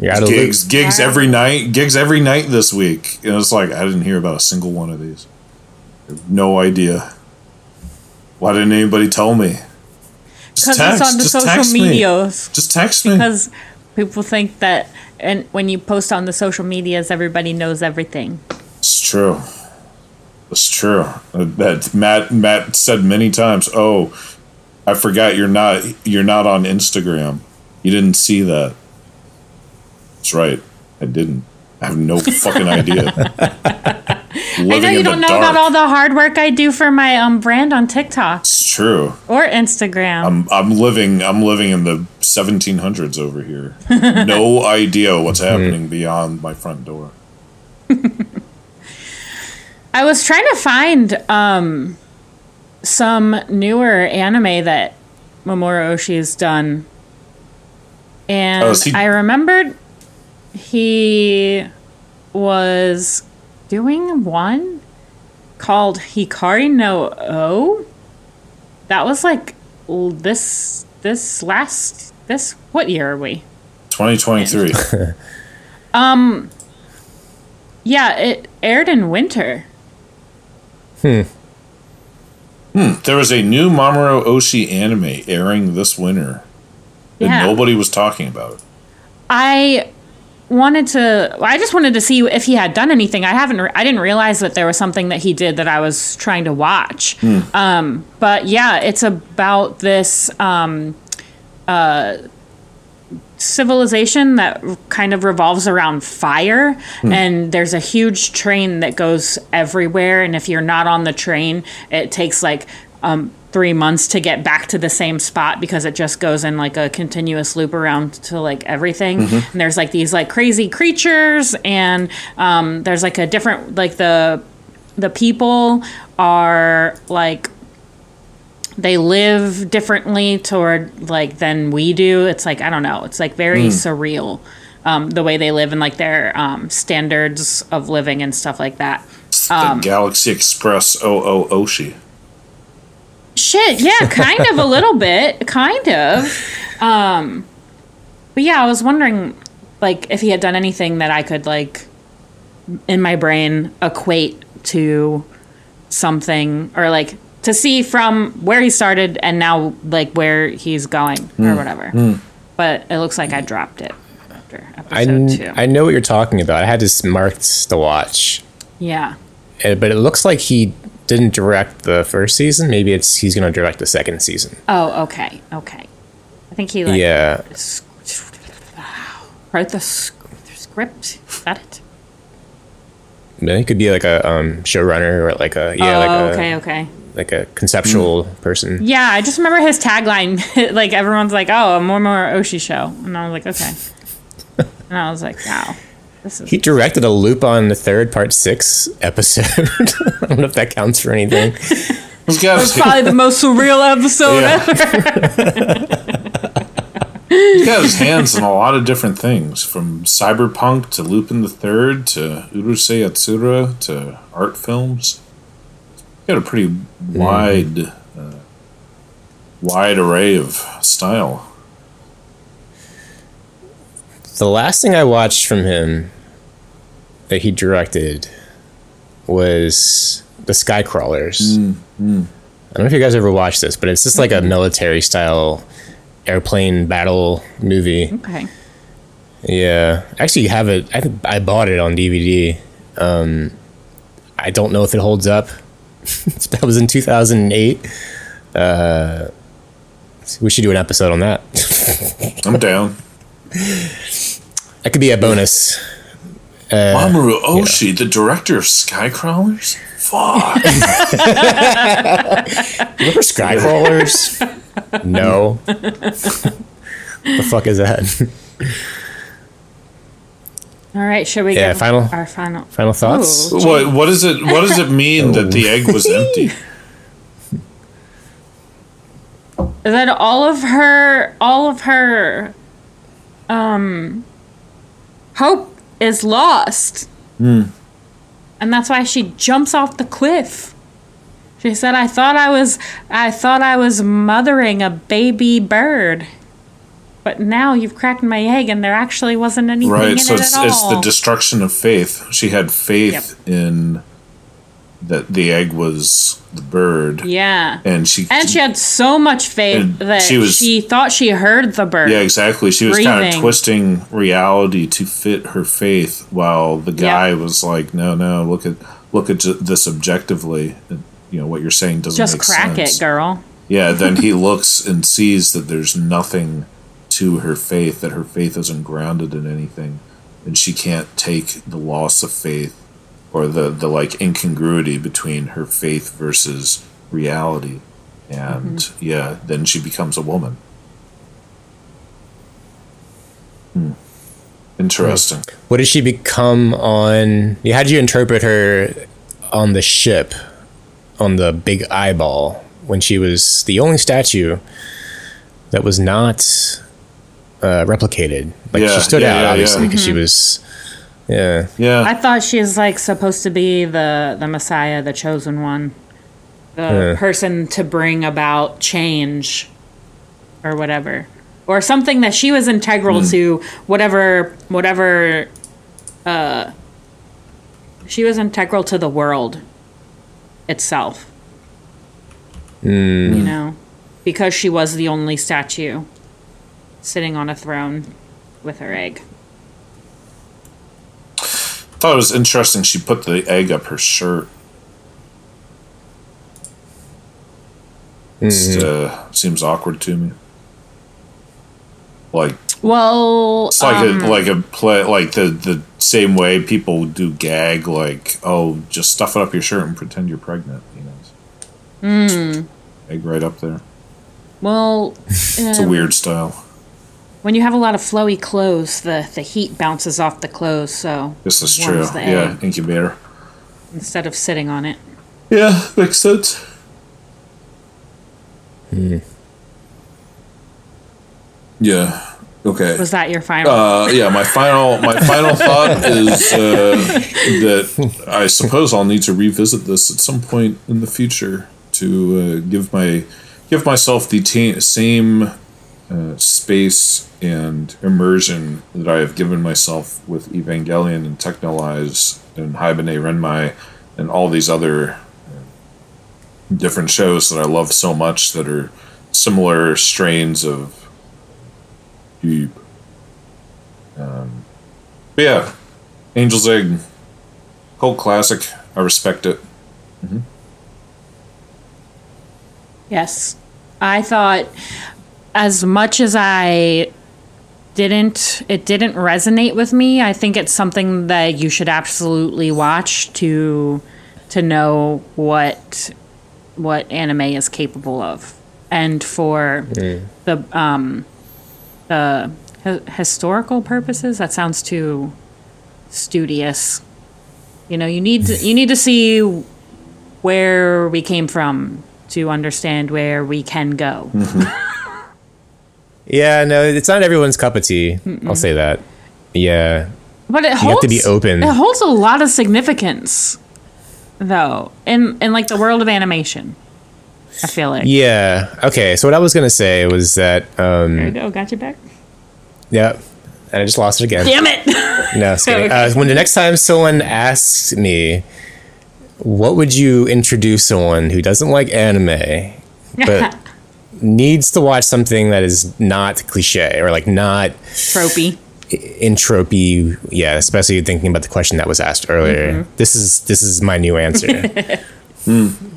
D: You're out of.
E: Gigs, gigs every night, gigs every night this week. And it's like I didn't hear about a single one of these. No idea. Why didn't anybody tell me? Just
C: Because it's on the
E: just
C: social
E: text me.
C: medias.
E: Just text me.
C: Because people think that, and when you post on the social medias, everybody knows everything.
E: It's true. It's true. That Matt Matt said many times. Oh, I forgot you're not you're not on Instagram. You didn't see that. That's right. I didn't. I have no fucking idea.
C: I know you don't know about all the hard work I do for my um brand on TikTok
E: It's true.
C: or Instagram.
E: I'm I'm living I'm living in the 1700s over here. no idea what's happening beyond my front door.
C: I was trying to find um some newer anime that Mamoru Oshii's done. And
E: Oh, he-
C: I remembered he was doing one called Hikari no O. That was like this this last this what year are we?
E: 2023.
C: Um yeah, it aired in winter.
E: Hmm. Hmm. There was a new Mamoru Oshii anime airing this winter. And
C: Yeah.
E: nobody was talking about it.
C: I wanted to I just wanted to see if he had done anything. I haven't re- I didn't realize that there was something that he did that I was trying to watch. Um but yeah, it's about this um uh civilization that kind of revolves around fire and there's a huge train that goes everywhere and if you're not on the train it takes like um, three months to get back to the same spot because it just goes in like a continuous loop around to like everything. And there's like these like crazy creatures and um, there's like a different like the the people are like they live differently toward like than we do. It's like I don't know. It's like very surreal um, the way they live and like their um, standards of living and stuff like that. Um,
E: Galaxy Express OO Oshi.
C: Shit, yeah, kind of a little bit, kind of. Um, but yeah, I was wondering like if he had done anything that I could like in my brain equate to something or like to see from where he started and now like where he's going or whatever. But it looks like I dropped it after
D: I,
C: episode
D: kn-
C: two.
D: I know what you're talking about. I had this marked to watch,
C: yeah.
D: But it looks like he didn't direct the first season. Maybe it's he's going to direct the second season.
C: Oh, okay, okay. I think he like
D: yeah,
C: wrote the script. Is that it?
D: it could be like a um, showrunner or like a yeah,
C: oh,
D: like a
C: okay, okay.
D: Like a conceptual mm. person.
C: Yeah, I just remember his tagline. like everyone's like, "Oh, a Mamoru Oshii show," and I was like, "Okay." and I was like, "Wow, this is."
D: He directed a Lupin the Third part six episode. I don't know if that counts for anything.
E: He's got,
C: It's probably the most surreal episode
E: Yeah.
C: ever.
E: he's got his hands in a lot of different things, from cyberpunk to Lupin the Third to Urusei Yatsura to art films. He's got a pretty wide, uh, wide array of style.
D: The last thing I watched from him that he directed was the Skycrawlers. I don't know if you guys ever watched this, but it's just like a military style airplane battle movie.
C: okay.
D: Yeah, actually, you have it. I think I bought it on DVD. Um, I don't know if it holds up. that was in 2008. Uh, we should do an episode on that.
E: I'm down.
D: that could be a bonus
E: Mamoru Oshii, the director of Skycrawlers. Fuck.
D: Remember Skycrawlers? no. the fuck is that?
C: All right, should we
D: Yeah,
C: give
D: final-
C: our final
D: Final thoughts?
C: Ooh.
E: what what does it what does it mean that the egg was empty?
C: that all of her all of her um hope is lost and that's why she jumps off the cliff she said i thought i was i thought i was mothering a baby bird but now you've cracked my egg and there actually wasn't anything in
E: Right. So
C: it
E: it's, it's the destruction of faith. She had faith in that the egg was the bird.
C: yeah
E: And she
C: and she had so much faith that
E: she was, she,
C: thought she heard the bird
E: Yeah, exactly. She was kind of twisting reality to fit her faith, while the guy was like, "No, no, look at look at this objectively. You know what you're saying doesn't
C: just crack
E: sense."
C: it girl
E: Yeah. Then he looks and sees that there's nothing to her faith. That her faith isn't grounded in anything, and she can't take the loss of faith or the the like incongruity between her faith versus reality. And
C: Mm-hmm.
E: yeah, then she becomes a woman. Hmm. Interesting.
D: What did she become on? How did you interpret her on the ship, on the big eyeball, when she was the only statue that was not uh, replicated? Like
E: Yeah,
D: she stood
E: yeah,
D: out,
E: yeah,
D: obviously,
E: yeah.
D: because she was. Yeah,
E: Yeah.
C: I thought she was like supposed to be the the Messiah, the chosen one, the
D: Yeah.
C: person to bring about change, or whatever, or something that she was integral to. Whatever, whatever. Uh, she was integral to the world itself. You know, because she was the only statue sitting on a throne with her egg.
E: I thought it was interesting. She put the egg up her shirt. It's, uh, seems awkward to me. Like
C: Well,
E: it's like
C: um,
E: a like a play like the the same way people do gag like oh just stuff it up your shirt and pretend you're pregnant. You know,
C: Hmm.
E: egg right up there.
C: well,
E: It's a
C: um,
E: weird style.
C: When you have a lot of flowy clothes, the, the heat bounces off the clothes, so
E: This is true.
C: warms the
E: Yeah,
C: egg
E: incubator.
C: instead of sitting on it.
E: Yeah, makes sense. Yeah. Okay.
C: Was that your final?
E: Uh, yeah, my final my final thought is uh, that I suppose I'll need to revisit this at some point in the future to uh, give my give myself the ta- same uh, space and immersion that I have given myself with Evangelion and Texhnolyze and Haibane Renmei and all these other uh, different shows that I love so much that are similar strains of deep. Um, but yeah, Angel's Egg, cult classic. I respect it.
C: yes, I thought as much as I didn't, it didn't resonate with me. I think it's something that you should absolutely watch to to know what what anime is capable of, and for the um the hi- historical purposes. That sounds too studious. You know, you need to, you need to see where we came from to understand where we can go.
D: yeah. No, it's not everyone's cup of tea. I'll say that. Yeah,
C: But it
D: You have
C: holds
D: to be open.
C: It holds a lot of significance, though, in in like the world of animation. I feel like.
D: yeah. Okay, so what I was gonna say was that. Um,
C: There you go. Got you back.
D: yeah, and I just lost it again.
C: Damn it!
D: No, kidding. Uh, when the next time someone asks me, what would you introduce someone who doesn't like anime, but needs to watch something that is not cliche or like not
C: Tropey.
D: entropy? Yeah, especially thinking about the question that was asked earlier.
C: Mm-hmm.
D: This is this is my new answer.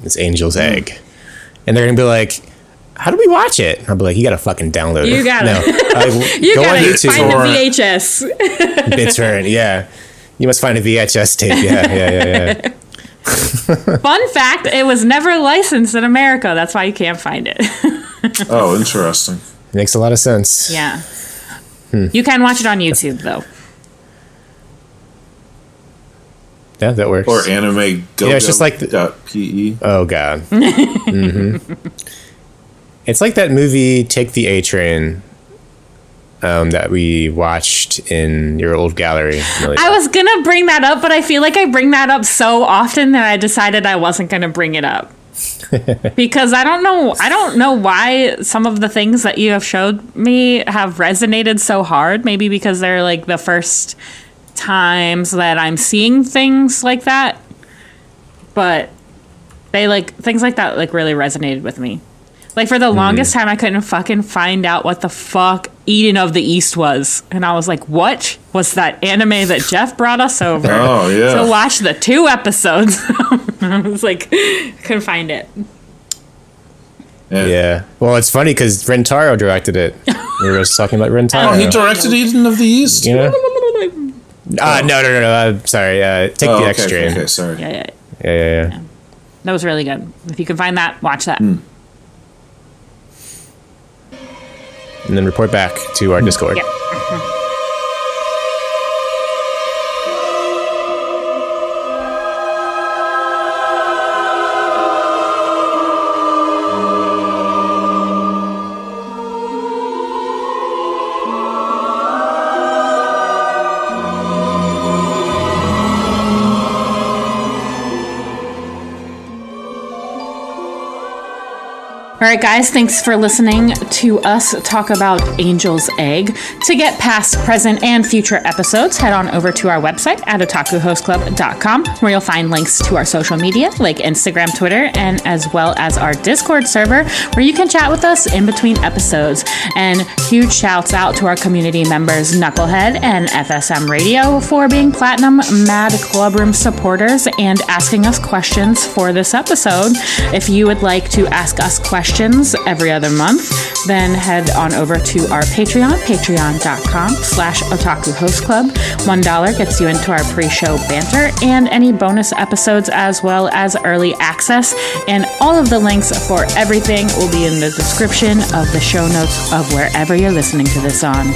D: It's Angel's Egg, and they're gonna be like. How do we watch it? I'll be like, you gotta fucking download it.
C: You gotta-
D: No. Uh,
C: You
D: go on
C: gotta
D: YouTube.
C: find the
E: Or-
C: VHS.
D: BitTorrent, yeah. You must find a VHS tape. Yeah, yeah, yeah, yeah.
C: Fun fact: it was never licensed in America. That's why you can't find it.
E: Oh, interesting.
D: Makes a lot of sense.
C: yeah. You can watch it on YouTube though.
D: Yeah, that works.
E: Or anime go
D: Yeah, it's just like the-
E: dot pe.
D: Oh god. hmm It's like that movie "Take the A Train" um, that we watched in your old gallery. Amelia.
C: I was gonna bring that up, but I feel like I bring that up so often that I decided I wasn't gonna bring it up. because I don't know I don't know why some of the things that you have showed me have resonated so hard. Maybe because they're like the first times that I'm seeing things like that. But they like things like that like really resonated with me. Like for the
E: Mm-hmm.
C: longest time I couldn't fucking find out what the fuck Eden of the East was. And I was like, what was that anime that Jeff brought us over?
E: Oh, yeah.
C: To watch the two episodes. I was like, couldn't find it.
D: yeah. Well, it's funny because Rintaro directed it. we were just talking about Rintaro.
E: Oh, he directed Eden of the East.
D: you know? Uh, no, no, no, no. I'm sorry. Uh, take
E: Oh,
D: the
E: okay,
D: X
E: okay, okay, sorry.
C: Yeah, yeah.
D: Yeah, yeah, yeah.
C: That was really good. If you can find that, watch that.
E: Hmm.
D: And then report back to our mm-hmm. Discord.
C: Yeah. Mm-hmm. All right, guys, thanks for listening to us talk about Angel's Egg. To get past, present, and future episodes, head on over to our website at otakuhostclub.com, where you'll find links to our social media, like Instagram, Twitter, and as well as our Discord server, where you can chat with us in between episodes. And huge shouts out to our community members, Knucklehead and FSM Radio, for being Platinum Mad Clubroom supporters and asking us questions for this episode. If you would like to ask us questions every other month, then head on over to our Patreon, patreon.com slash otaku host club. $1 gets you into our pre-show banter and any bonus episodes as well as early access. And all of the links for everything will be in the description of the show notes of wherever you're listening to this on.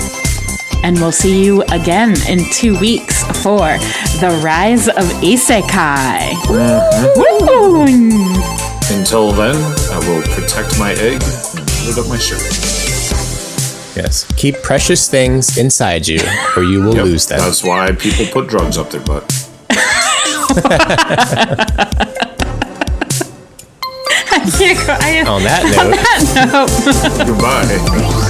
C: And we'll see you again in two weeks for The Rise of Isekai. Mm-hmm. Woo!
E: Until then, I will protect my egg and put it up my shirt.
D: Yes. Keep precious things inside you, or you will
E: Yep,
D: lose them.
E: That's why people put drugs up their butt.
C: I can't go. I,
D: On that note.
C: no.
E: Goodbye.